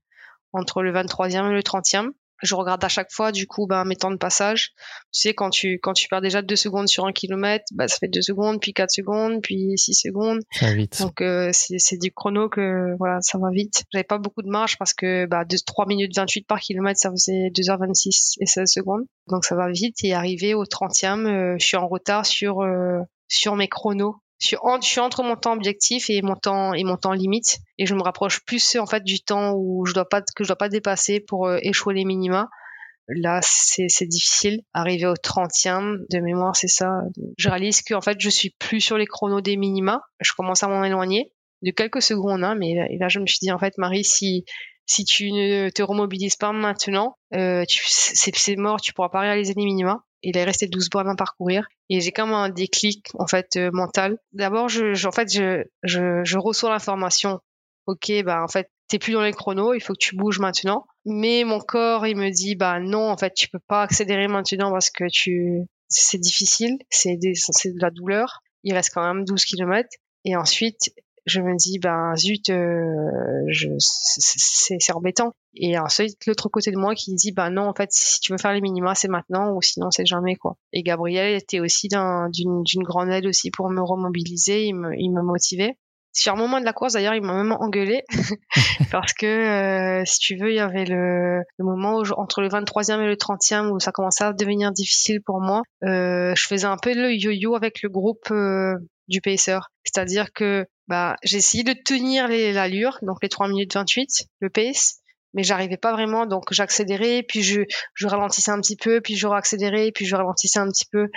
entre le 23e et le 30e je regarde à chaque fois du coup ben, mes temps de passage. Tu sais quand tu quand tu perds déjà deux secondes sur un kilomètre, bah, ça fait deux secondes, puis quatre secondes, puis six secondes. Ça va vite. Donc euh, c'est du chrono que voilà ça va vite. J'avais pas beaucoup de marge parce que bah, 3 minutes 28 par kilomètre ça faisait 2h26 et 16 secondes. Donc ça va vite et arrivé au 30e, euh, je suis en retard sur euh, sur mes chronos je suis, entre mon temps objectif et mon temps et mon temps limite et je me rapproche plus en fait du temps où je dois pas que je dois pas dépasser pour euh, échouer les minima. Là, c'est difficile. Arriver au 30e de mémoire, c'est ça. Je réalise que en fait, je suis plus sur les chronos des minima. Je commence à m'en éloigner de quelques secondes, hein, mais là, je me suis dit en fait, Marie, si si tu ne te remobilises pas maintenant, euh, c'est mort, tu pourras pas réaliser les minima il est resté 12 bornes à parcourir et j'ai comme un déclic en fait euh, mental. D'abord, je, en fait, je, je, je reçois l'information. Ok, bah en fait, t'es plus dans les chronos, il faut que tu bouges maintenant. Mais mon corps, il me dit bah non, en fait, tu peux pas accélérer maintenant parce que tu, c'est difficile, c'est de la douleur. Il reste quand même 12 km. Et ensuite, je me dis ben zut euh, je c'est c'est embêtant. Et ensuite l'autre côté de moi qui dit ben non en fait si tu veux faire les minima c'est maintenant ou sinon c'est jamais quoi. Et Gabriel était aussi d'une d'une grande aide aussi pour me remobiliser. Il me il me motivait. Sur un moment de la course, d'ailleurs, il m'a même engueulé parce que, euh, si tu veux, il y avait le, le moment où, entre le 23e et le 30e où ça commençait à devenir difficile pour moi. Euh, je faisais un peu le yo-yo avec le groupe euh, du pacer. C'est-à-dire que bah, j'ai essayé de tenir l'allure, donc les 3 minutes 28, le pace, mais j'arrivais pas vraiment donc j'accélérais puis je, je ralentissais un petit peu puis je réaccélérais puis je ralentissais un petit peu.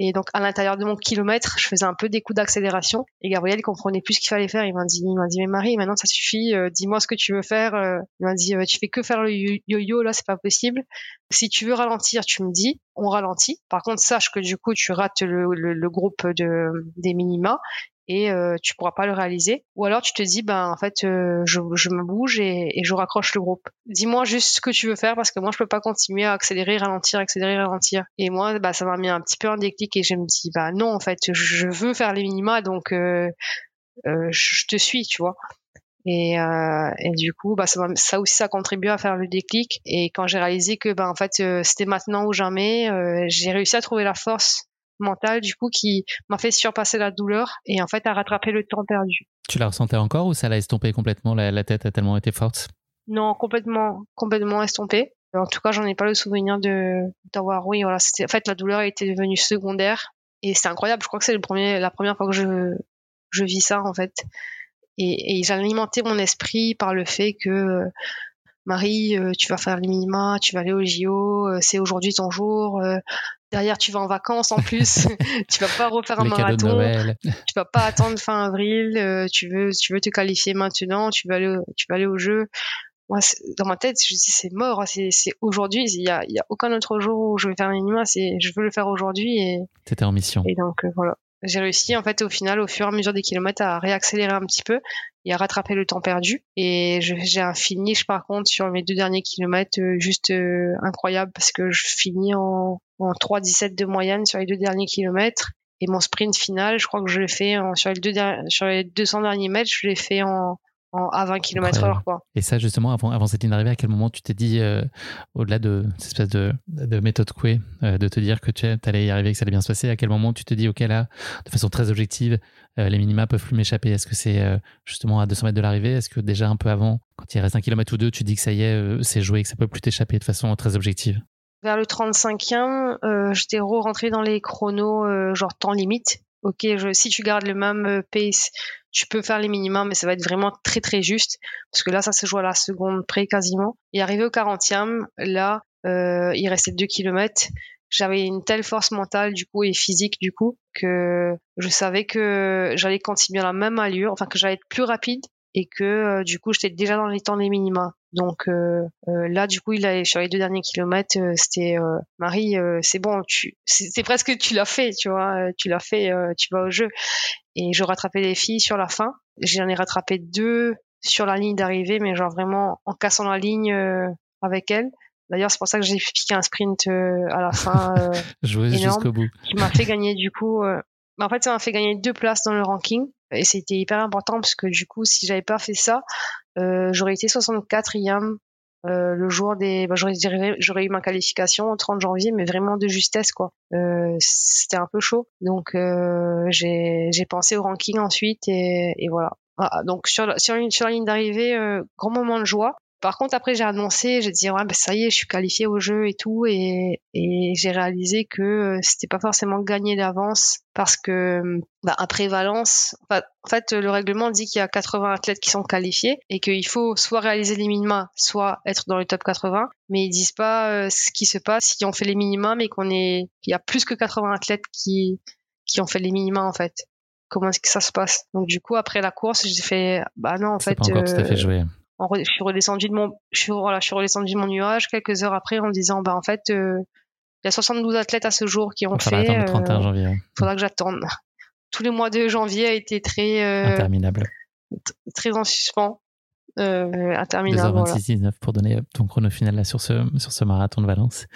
Et donc à l'intérieur de mon kilomètre je faisais un peu des coups d'accélération. Et Gabriel il comprenait plus ce qu'il fallait faire. Il m'a dit il m'a dit mais Marie maintenant ça suffit. Euh, dis-moi ce que tu veux faire. Euh. il m'a dit euh, tu fais que faire le yo-yo là c'est pas possible. Si tu veux ralentir tu me dis. On ralentit. Par contre sache que du coup tu rates le, le, le groupe de des minima et euh, tu pourras pas le réaliser. Ou alors tu te dis, ben en fait, euh, je, je, me bouge et, et, je raccroche le groupe. Dis-moi juste ce que tu veux faire parce que moi je peux pas continuer à accélérer, ralentir, accélérer, ralentir. Et moi, bah ça m'a mis un petit peu un déclic et je me dis, bah non en fait, je veux faire les minima donc euh, euh je te suis, tu vois. Et, euh, et, du coup, bah, ça, ça, aussi, ça contribue à faire le déclic. Et quand j'ai réalisé que, bah, en fait, c'était maintenant ou jamais, j'ai réussi à trouver la force mental du coup qui m'a fait surpasser la douleur et en fait à rattraper le temps perdu. Tu la ressentais encore ou ça l'a estompé complètement la, tête a tellement été forte? Non, complètement complètement estompé. En tout cas, j'en ai pas le souvenir de d'avoir oui voilà, c'était en fait la douleur était devenue secondaire et c'est incroyable, je crois que c'est le premier la première fois que je je vis ça en fait. Et, et j'alimentais mon esprit par le fait que Marie, euh, tu vas faire les minima, tu vas aller au JO, euh, c'est aujourd'hui ton jour. Euh, derrière, tu vas en vacances en plus. tu vas pas refaire un marathon. tu vas pas attendre fin avril. tu veux, tu veux te qualifier maintenant. Tu vas aller, tu vas aller au jeu. Moi, dans ma tête, je dis c'est mort. C'est, aujourd'hui. Il y a, y a aucun autre jour où je vais faire les minima. C'est, je veux le faire aujourd'hui et. T'étais en mission. Et donc voilà j'ai réussi en fait au final au fur et à mesure des kilomètres à réaccélérer un petit peu et à rattraper le temps perdu. Et j'ai un finish par contre sur mes deux derniers kilomètres euh, juste euh, incroyable parce que je finis en, en 3,17 de moyenne sur les deux derniers kilomètres. Et mon sprint final je crois que je l'ai fait sur les deux sur les 200 derniers mètres je l'ai fait en à 20 km h quoi. Et ça, justement, avant, avant cette ligne d'arrivée, à quel moment tu t'es dit, euh, au-delà de cette espèce de, de méthode Coué, euh, de te dire que tu allais y arriver, que ça allait bien se passer, à quel moment tu te dis, OK, là, de façon très objective, euh, les minima peuvent plus m'échapper? Est-ce que c'est justement à 200 mètres de l'arrivée? Est-ce que déjà un peu avant, quand il reste un kilomètre ou deux, tu dis que ça y est, c'est joué, que ça peut plus t'échapper de façon très objective? Vers le 35e, j'étais re-rentré dans les chronos genre temps limite. Ok, je, si tu gardes le même pace, tu peux faire les minimums, mais ça va être vraiment très très juste, parce que là, ça se joue à la seconde près quasiment. Et arrivé au 40e, là, euh, il restait 2 km. J'avais une telle force mentale du coup et physique du coup que je savais que j'allais continuer à la même allure, enfin que j'allais être plus rapide et que euh, du coup j'étais déjà dans les temps des minima. Donc euh, euh, là du coup il a sur les deux derniers kilomètres c'était Marie c'est bon tu c'est presque tu l'as fait tu vois tu l'as fait tu vas au jeu et je rattrapais les filles sur la fin j'en ai rattrapé deux sur la ligne d'arrivée mais genre vraiment en cassant la ligne avec elles D'ailleurs, c'est pour ça que j'ai piqué un sprint à la fin. Jouer jusqu'au bout. Qui m'a fait gagner du coup. En fait, ça m'a fait gagner deux places dans le ranking et c'était hyper important parce que du coup, si j'avais pas fait ça, euh, j'aurais été 64e euh, le jour des. Bah, j'aurais, eu ma qualification au 30 janvier, mais vraiment de justesse quoi. Euh, c'était un peu chaud, donc euh, j'ai, pensé au ranking ensuite et, et voilà. Ah, donc sur la, sur, sur la ligne d'arrivée, euh, grand moment de joie. Par contre, après, j'ai annoncé, j'ai dit, ouais, ben, ça y est, je suis qualifié au jeu et tout, et, et j'ai réalisé que euh, c'était pas forcément gagné d'avance parce que, bah, après Valence, en fait, le règlement dit qu'il y a 80 athlètes qui sont qualifiés et qu'il faut soit réaliser les minima, soit être dans le top 80, mais ils disent pas euh, ce qui se passe si on fait les minima, mais qu'on est, qu'il y a plus que 80 athlètes qui, qui ont fait les minima, en fait comment est-ce que ça se passe? Donc du coup après la course, j'ai fait bah non en fait. Pas encore tout à fait je suis redescendu de mon, je suis, voilà, je suis redescendu de mon nuage quelques heures après en me disant, bah en fait, euh, il y a 72 athlètes à ce jour qui ont fait. Il euh, janvier. Faudra que j'attende. Tous les mois de janvier a été très euh, interminable, très en suspens. Euh, interminable. 2h26 19 pour donner ton chrono final là sur ce sur ce marathon de Valence.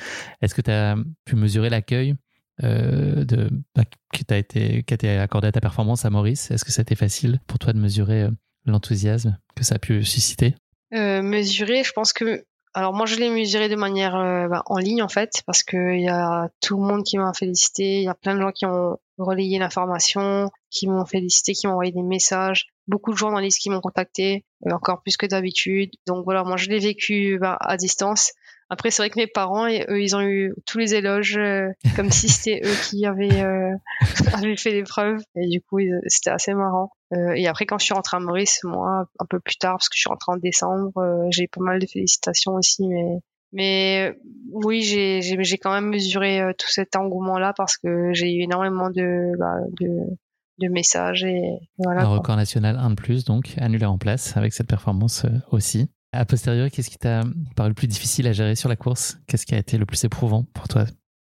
Est-ce que tu as pu mesurer l'accueil euh, de bah, qui t'a été qui a été accordé à ta performance à Maurice? Est-ce que ça a été facile pour toi de mesurer l'enthousiasme que ça a pu susciter? Euh, Mesurer, je pense que. Alors moi, je l'ai mesuré de manière euh, bah, en ligne en fait, parce qu'il y a tout le monde qui m'a félicité, il y a plein de gens qui ont relayé l'information, qui m'ont félicité, qui m'ont envoyé des messages. beaucoup de journalistes qui m'ont contacté, encore plus que d'habitude. Donc voilà, moi je l'ai vécu bah, à distance. Après, c'est vrai que mes parents, eux, ils ont eu tous les éloges, comme si c'était eux qui avaient, avaient fait l'épreuve. Et du coup, c'était assez marrant. Et après, quand je suis rentrée à Maurice, moi, un peu plus tard, parce que je suis rentrée en décembre, j'ai eu pas mal de félicitations aussi, mais mais oui, j'ai quand même mesuré euh, tout cet engouement-là parce que j'ai eu énormément de, bah, de, de messages et voilà. Un record national, un de plus, donc annulé en place avec cette performance euh, aussi. A posteriori, qu'est-ce qui t'a paru le plus difficile à gérer sur la course? Qu'est-ce qui a été le plus éprouvant pour toi?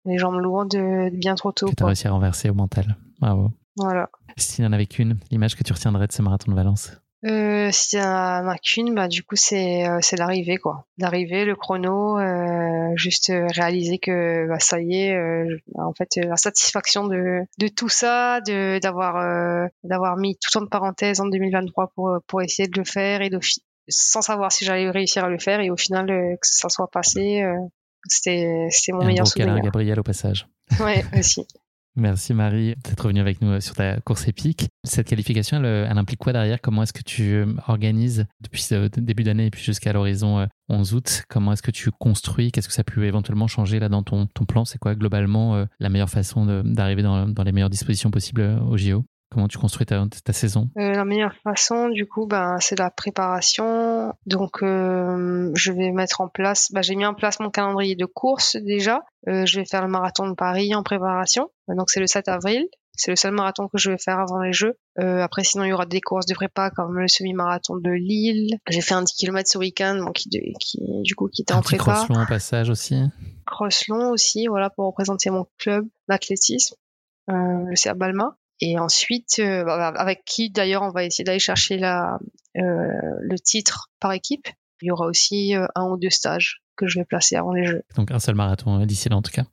Les jambes lourdes de bien trop tôt. Que tu as réussi à renverser au mental. Bravo. Voilà. S'il y en avait qu'une, l'image que tu retiendrais de ce marathon de Valence? Euh, S'il y en a qu'une, bah, du coup, c'est euh, c'est l'arrivée, quoi. L'arrivée, le chrono, euh, juste réaliser que bah, ça y est, euh, en fait, la satisfaction de, de tout ça, de d'avoir euh, d'avoir mis tout en parenthèse en 2023 pour, pour essayer de le faire et de, sans savoir si j'allais réussir à le faire et au final que ça soit passé, c'était mon meilleur souvenir. Gabriel au passage. Ouais, aussi. Merci Marie d'être venue avec nous euh, sur ta course épique. Cette qualification, elle, euh, elle implique quoi derrière? Comment est-ce que tu euh, organises depuis ce début d'année et puis jusqu'à l'horizon 11 août? Comment est-ce que tu construis? Qu'est-ce que ça peut éventuellement changer là dans ton, ton plan? C'est quoi globalement la meilleure façon d'arriver dans, dans, les meilleures dispositions possibles au JO Comment tu construis ta, ta saison? Euh, La meilleure façon, du coup, ben, c'est la préparation. Donc, euh, je vais mettre en place. Ben, j'ai mis en place mon calendrier de course déjà. Euh, je vais faire le marathon de Paris en préparation. Donc, c'est le 7 avril. C'est le seul marathon que je vais faire avant les Jeux. Euh, après, sinon, il y aura des courses de prépa comme le semi-marathon de Lille. J'ai fait un 10 km ce week-end, bon, qui, qui, du coup, qui était un en prépa. Cross long en passage aussi. Cross long aussi, voilà, pour représenter mon club d'athlétisme, euh, le CA Balma. Et ensuite, euh, bah, avec qui d'ailleurs on va essayer d'aller chercher la, euh, le titre par équipe. Il y aura aussi euh, un ou deux stages que je vais placer avant les Jeux. Donc un seul marathon d'ici là en tout cas.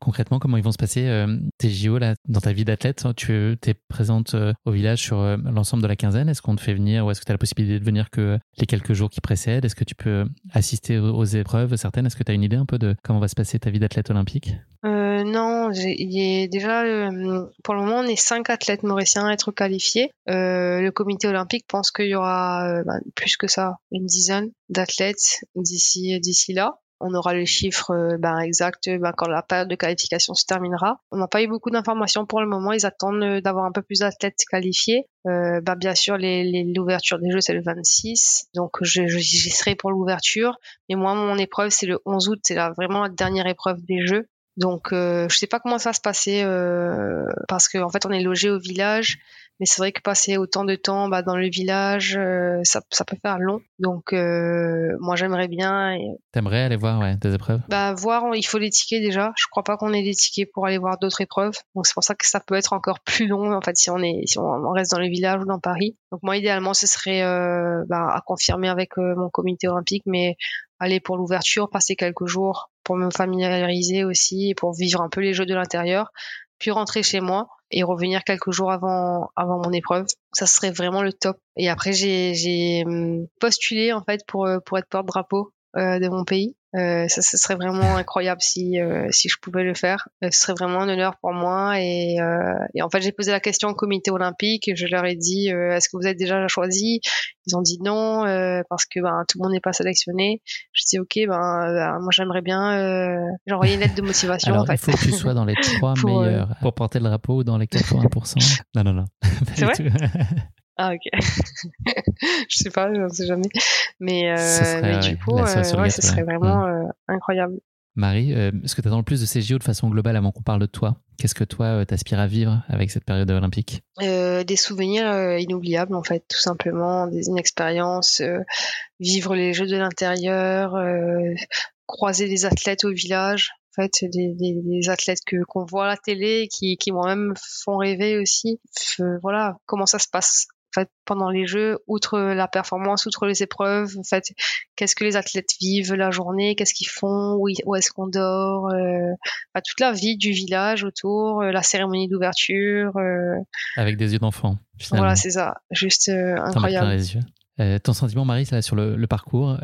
Concrètement, comment ils vont se passer tes JO là, dans ta vie d'athlète Tu es présente au village sur l'ensemble de la quinzaine Est-ce qu'on te fait venir ou est-ce que tu as la possibilité de venir que les quelques jours qui précèdent? Est-ce que tu peux assister aux épreuves certaines? Est-ce que tu as une idée un peu de comment va se passer ta vie d'athlète olympique? Euh, non, il déjà euh, pour le moment on est cinq athlètes mauriciens à être qualifiés. Euh, le comité olympique pense qu'il y aura euh, ben, plus que ça, une dizaine d'athlètes d'ici d'ici là. On aura les chiffres ben, exacts ben, quand la période de qualification se terminera. On n'a pas eu beaucoup d'informations pour le moment. Ils attendent d'avoir un peu plus d'athlètes qualifiés. Euh, ben, bien sûr, l'ouverture des Jeux, c'est le 26. Donc, j'y je, serai pour l'ouverture. Mais moi, mon épreuve, c'est le 11 août. C'est vraiment la dernière épreuve des Jeux. Donc euh, je sais pas comment ça va se passer euh, parce qu'en en fait on est logé au village, mais c'est vrai que passer autant de temps bah, dans le village, euh, ça, ça, peut faire long. Donc euh, moi j'aimerais bien. Et... T'aimerais aller voir ouais, des épreuves? Bah voir, il faut les tickets déjà. Je crois pas qu'on ait des tickets pour aller voir d'autres épreuves. Donc c'est pour ça que ça peut être encore plus long en fait si on est si on reste dans le village ou dans Paris. Donc moi idéalement ce serait euh, bah, à confirmer avec mon comité olympique, mais aller pour l'ouverture, passer quelques jours pour me familiariser aussi et pour vivre un peu les jeux de l'intérieur, puis rentrer chez moi et revenir quelques jours avant avant mon épreuve. Ça serait vraiment le top. Et après j'ai hum, postulé en fait pour pour être porte-drapeau euh, de mon pays. Euh, ça, ce serait vraiment incroyable si euh, si je pouvais le faire. Euh, ce serait vraiment un honneur pour moi. Et, euh, et en fait, j'ai posé la question au comité olympique. Je leur ai dit Est-ce que vous êtes déjà choisi? Ils ont dit non parce que ben tout le monde n'est pas sélectionné. Je dis ok, ben, ben moi j'aimerais bien. j'ai envoyé une lettre de motivation. Alors en fait. il faut que tu sois dans les trois meilleurs pour porter le drapeau ou dans les 80%. non non non. C'est vrai? ah ok. je sais pas, je ne sais jamais. Mais, euh, mais du coup, euh, ouais, ce serait vraiment mm. euh, incroyable. Marie, est-ce que tu attends le plus de ces JO de façon globale avant qu'on parle de toi? Qu'est-ce que toi, t'aspires à vivre avec cette période olympique? Des souvenirs inoubliables, en fait, tout simplement. Des, une expérience, vivre les Jeux de l'intérieur, croiser des athlètes au village. En fait, des, des, des athlètes que qu'on voit à la télé, qui, qui moi-même font rêver aussi. voilà, comment ça se passe? En fait, pendant les Jeux, outre la performance, outre les épreuves, en fait, qu'est-ce que les athlètes vivent la journée, qu'est-ce qu'ils font, où, où est-ce qu'on dort, euh, bah, toute la vie du village autour, euh, la cérémonie d'ouverture. Euh... Avec des yeux d'enfant. Voilà, c'est ça, juste incroyable. Les yeux. Ton sentiment, Marie, là, sur le, le parcours,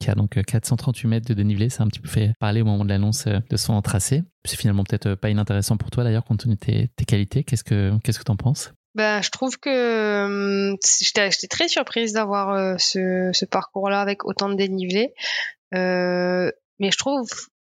qui a donc 438 mètres de dénivelé, ça a un petit peu fait parler au moment de l'annonce de son tracé. C'est finalement peut-être pas inintéressant pour toi d'ailleurs, compte tenu de tes, tes qualités. Qu'est-ce que qu'est-ce que t'en penses? Ben, je trouve que hum, j'étais très surprise d'avoir ce, ce parcours-là avec autant de dénivelé. Euh, mais je trouve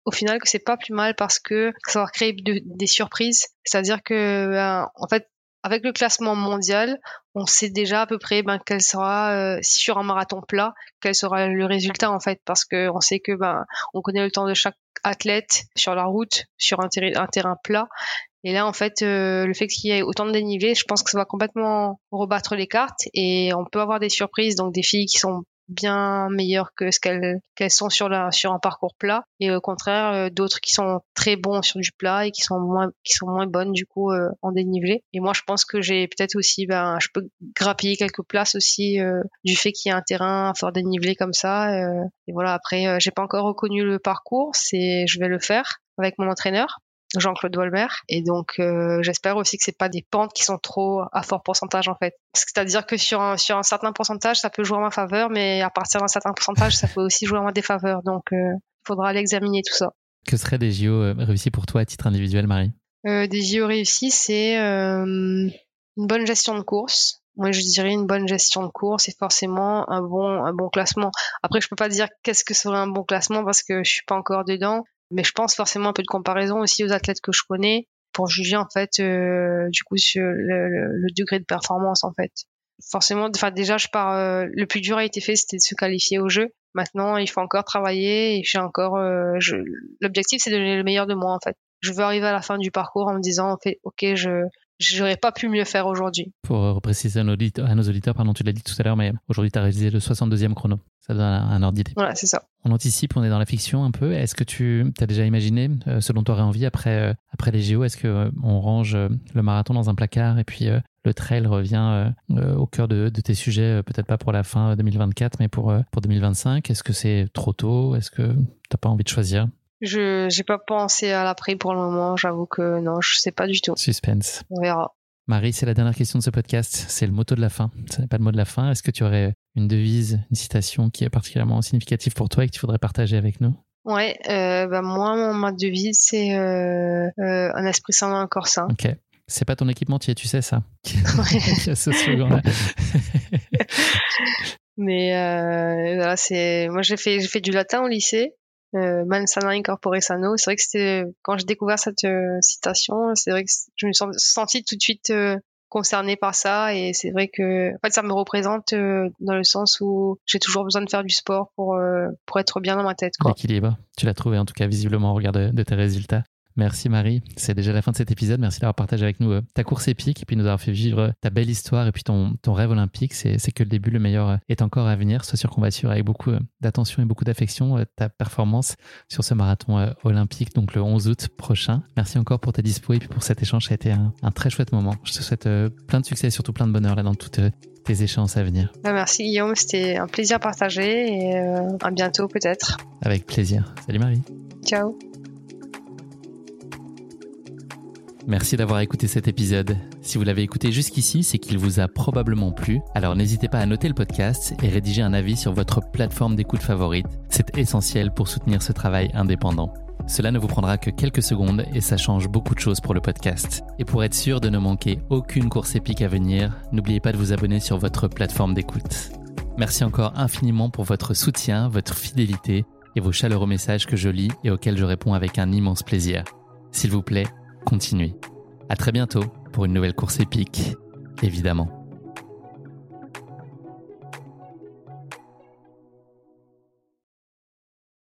au final que c'est pas plus mal parce que ça va créer des surprises. C'est-à-dire que, ben, en fait, avec le classement mondial, on sait déjà à peu près ben, quel sera, euh, sur un marathon plat, quel sera le résultat en fait, parce que on sait que ben, on connaît le temps de chaque athlète sur la route, sur un terrain plat. Et là, en fait, euh, le fait qu'il y ait autant de dénivelé, je pense que ça va complètement rebattre les cartes et on peut avoir des surprises, donc des filles qui sont bien meilleures que ce qu'elles sont sur la sur un parcours plat et au contraire euh, d'autres qui sont très bons sur du plat et qui sont moins qui sont moins bonnes du coup euh, en dénivelé. Et moi je pense que j'ai peut-être aussi ben je peux grappiller quelques places aussi euh, du fait qu'il y a un terrain fort dénivelé comme ça et voilà. Après j'ai pas encore reconnu le parcours c'est je vais le faire avec mon entraîneur Jean-Claude Wolmer. Et donc, euh, j'espère aussi que c'est pas des pentes qui sont trop à fort pourcentage en fait. C'est-à-dire que sur un, sur un certain pourcentage, ça peut jouer en ma faveur, mais à partir d'un certain pourcentage, ça peut aussi jouer en ma défaveur. Donc, il euh, faudra aller examiner tout ça. Que seraient des JO euh, réussis pour toi à titre individuel, Marie? Des JO réussis, c'est une bonne gestion de course. Moi, je dirais une bonne gestion de course et forcément un bon, un bon classement. Après, je peux pas dire qu'est-ce que serait un bon classement parce que je suis pas encore dedans. Mais je pense forcément un peu de comparaison aussi aux athlètes que je connais pour juger en fait euh, du coup sur le, degré de performance en fait. Forcément, enfin déjà je pars. Euh, le plus dur a été fait, c'était de se qualifier au jeu. Maintenant, il faut encore travailler et j'ai encore. Euh, l'objectif, c'est de donner le meilleur de moi en fait. Je veux arriver à la fin du parcours en me disant, en fait, ok, je j'aurais pas pu mieux faire aujourd'hui. Pour repréciser à nos auditeurs, à nos auditeurs pardon, tu l'as dit tout à l'heure, mais aujourd'hui, tu as réalisé le 62e chrono. Ça donne un ordre d'idée. Voilà, c'est ça. On anticipe, on est dans la fiction un peu. Est-ce que tu as déjà imaginé euh, ce dont tu aurais envie après, euh, après les JO Est-ce qu'on euh, on range le marathon dans un placard et puis le trail revient au cœur de, de tes sujets, peut-être pas pour la fin 2024, mais pour, pour 2025 Est-ce que c'est trop tôt? Est-ce que tu n'as pas envie de choisir? Je n'ai pas pensé à l'après pour le moment. J'avoue que non, je sais pas du tout. Suspense. On verra. Marie, c'est la dernière question de ce podcast. C'est le motto de la fin. Ce n'est pas le mot de la fin. Est-ce que tu aurais une devise, une citation qui est particulièrement significative pour toi et que tu voudrais partager avec nous? Ouais, euh, bah moi, ma devise, c'est euh, euh, un esprit sain un corps sain. Ok. C'est pas ton équipementier, tu sais ça. Ouais. ce slogan-là. Mais voilà, c'est moi j'ai fait j'ai fait du latin au lycée euh, Man sana incorpore sano. C'est vrai que c'était quand j'ai découvert cette euh, citation, c'est vrai que je me suis sentie tout de suite euh, concernée par ça et c'est vrai que en fait ça me représente euh, dans le sens où j'ai toujours besoin de faire du sport pour pour être bien dans ma tête. L'équilibre, tu l'as trouvé en tout cas visiblement au regard de tes résultats. Merci Marie, c'est déjà la fin de cet épisode. Merci d'avoir partagé avec nous euh, ta course épique et puis nous avoir fait vivre euh, ta belle histoire et puis ton, ton rêve olympique. C'est que le début, le meilleur euh, est encore à venir. Sois sûr qu'on va suivre avec beaucoup d'attention et beaucoup d'affection ta performance sur ce marathon olympique, donc le 11 août prochain. Merci encore pour ta dispo et puis pour cet échange. Ça a été un, très chouette moment. Je te souhaite plein de succès et surtout plein de bonheur là dans toutes tes échéances à venir. Bah, merci Guillaume, c'était un plaisir partagé et à bientôt peut-être. Avec plaisir. Salut Marie. Ciao. Merci d'avoir écouté cet épisode. Si vous l'avez écouté jusqu'ici, c'est qu'il vous a probablement plu. Alors n'hésitez pas à noter le podcast et rédiger un avis sur votre plateforme d'écoute favorite. C'est essentiel pour soutenir ce travail indépendant. Cela ne vous prendra que quelques secondes et ça change beaucoup de choses pour le podcast. Et pour être sûr de ne manquer aucune course épique à venir, n'oubliez pas de vous abonner sur votre plateforme d'écoute. Merci encore infiniment pour votre soutien, votre fidélité et vos chaleureux messages que je lis et auxquels je réponds avec un immense plaisir. S'il vous plaît, continuez. À très bientôt pour une nouvelle course épique, évidemment.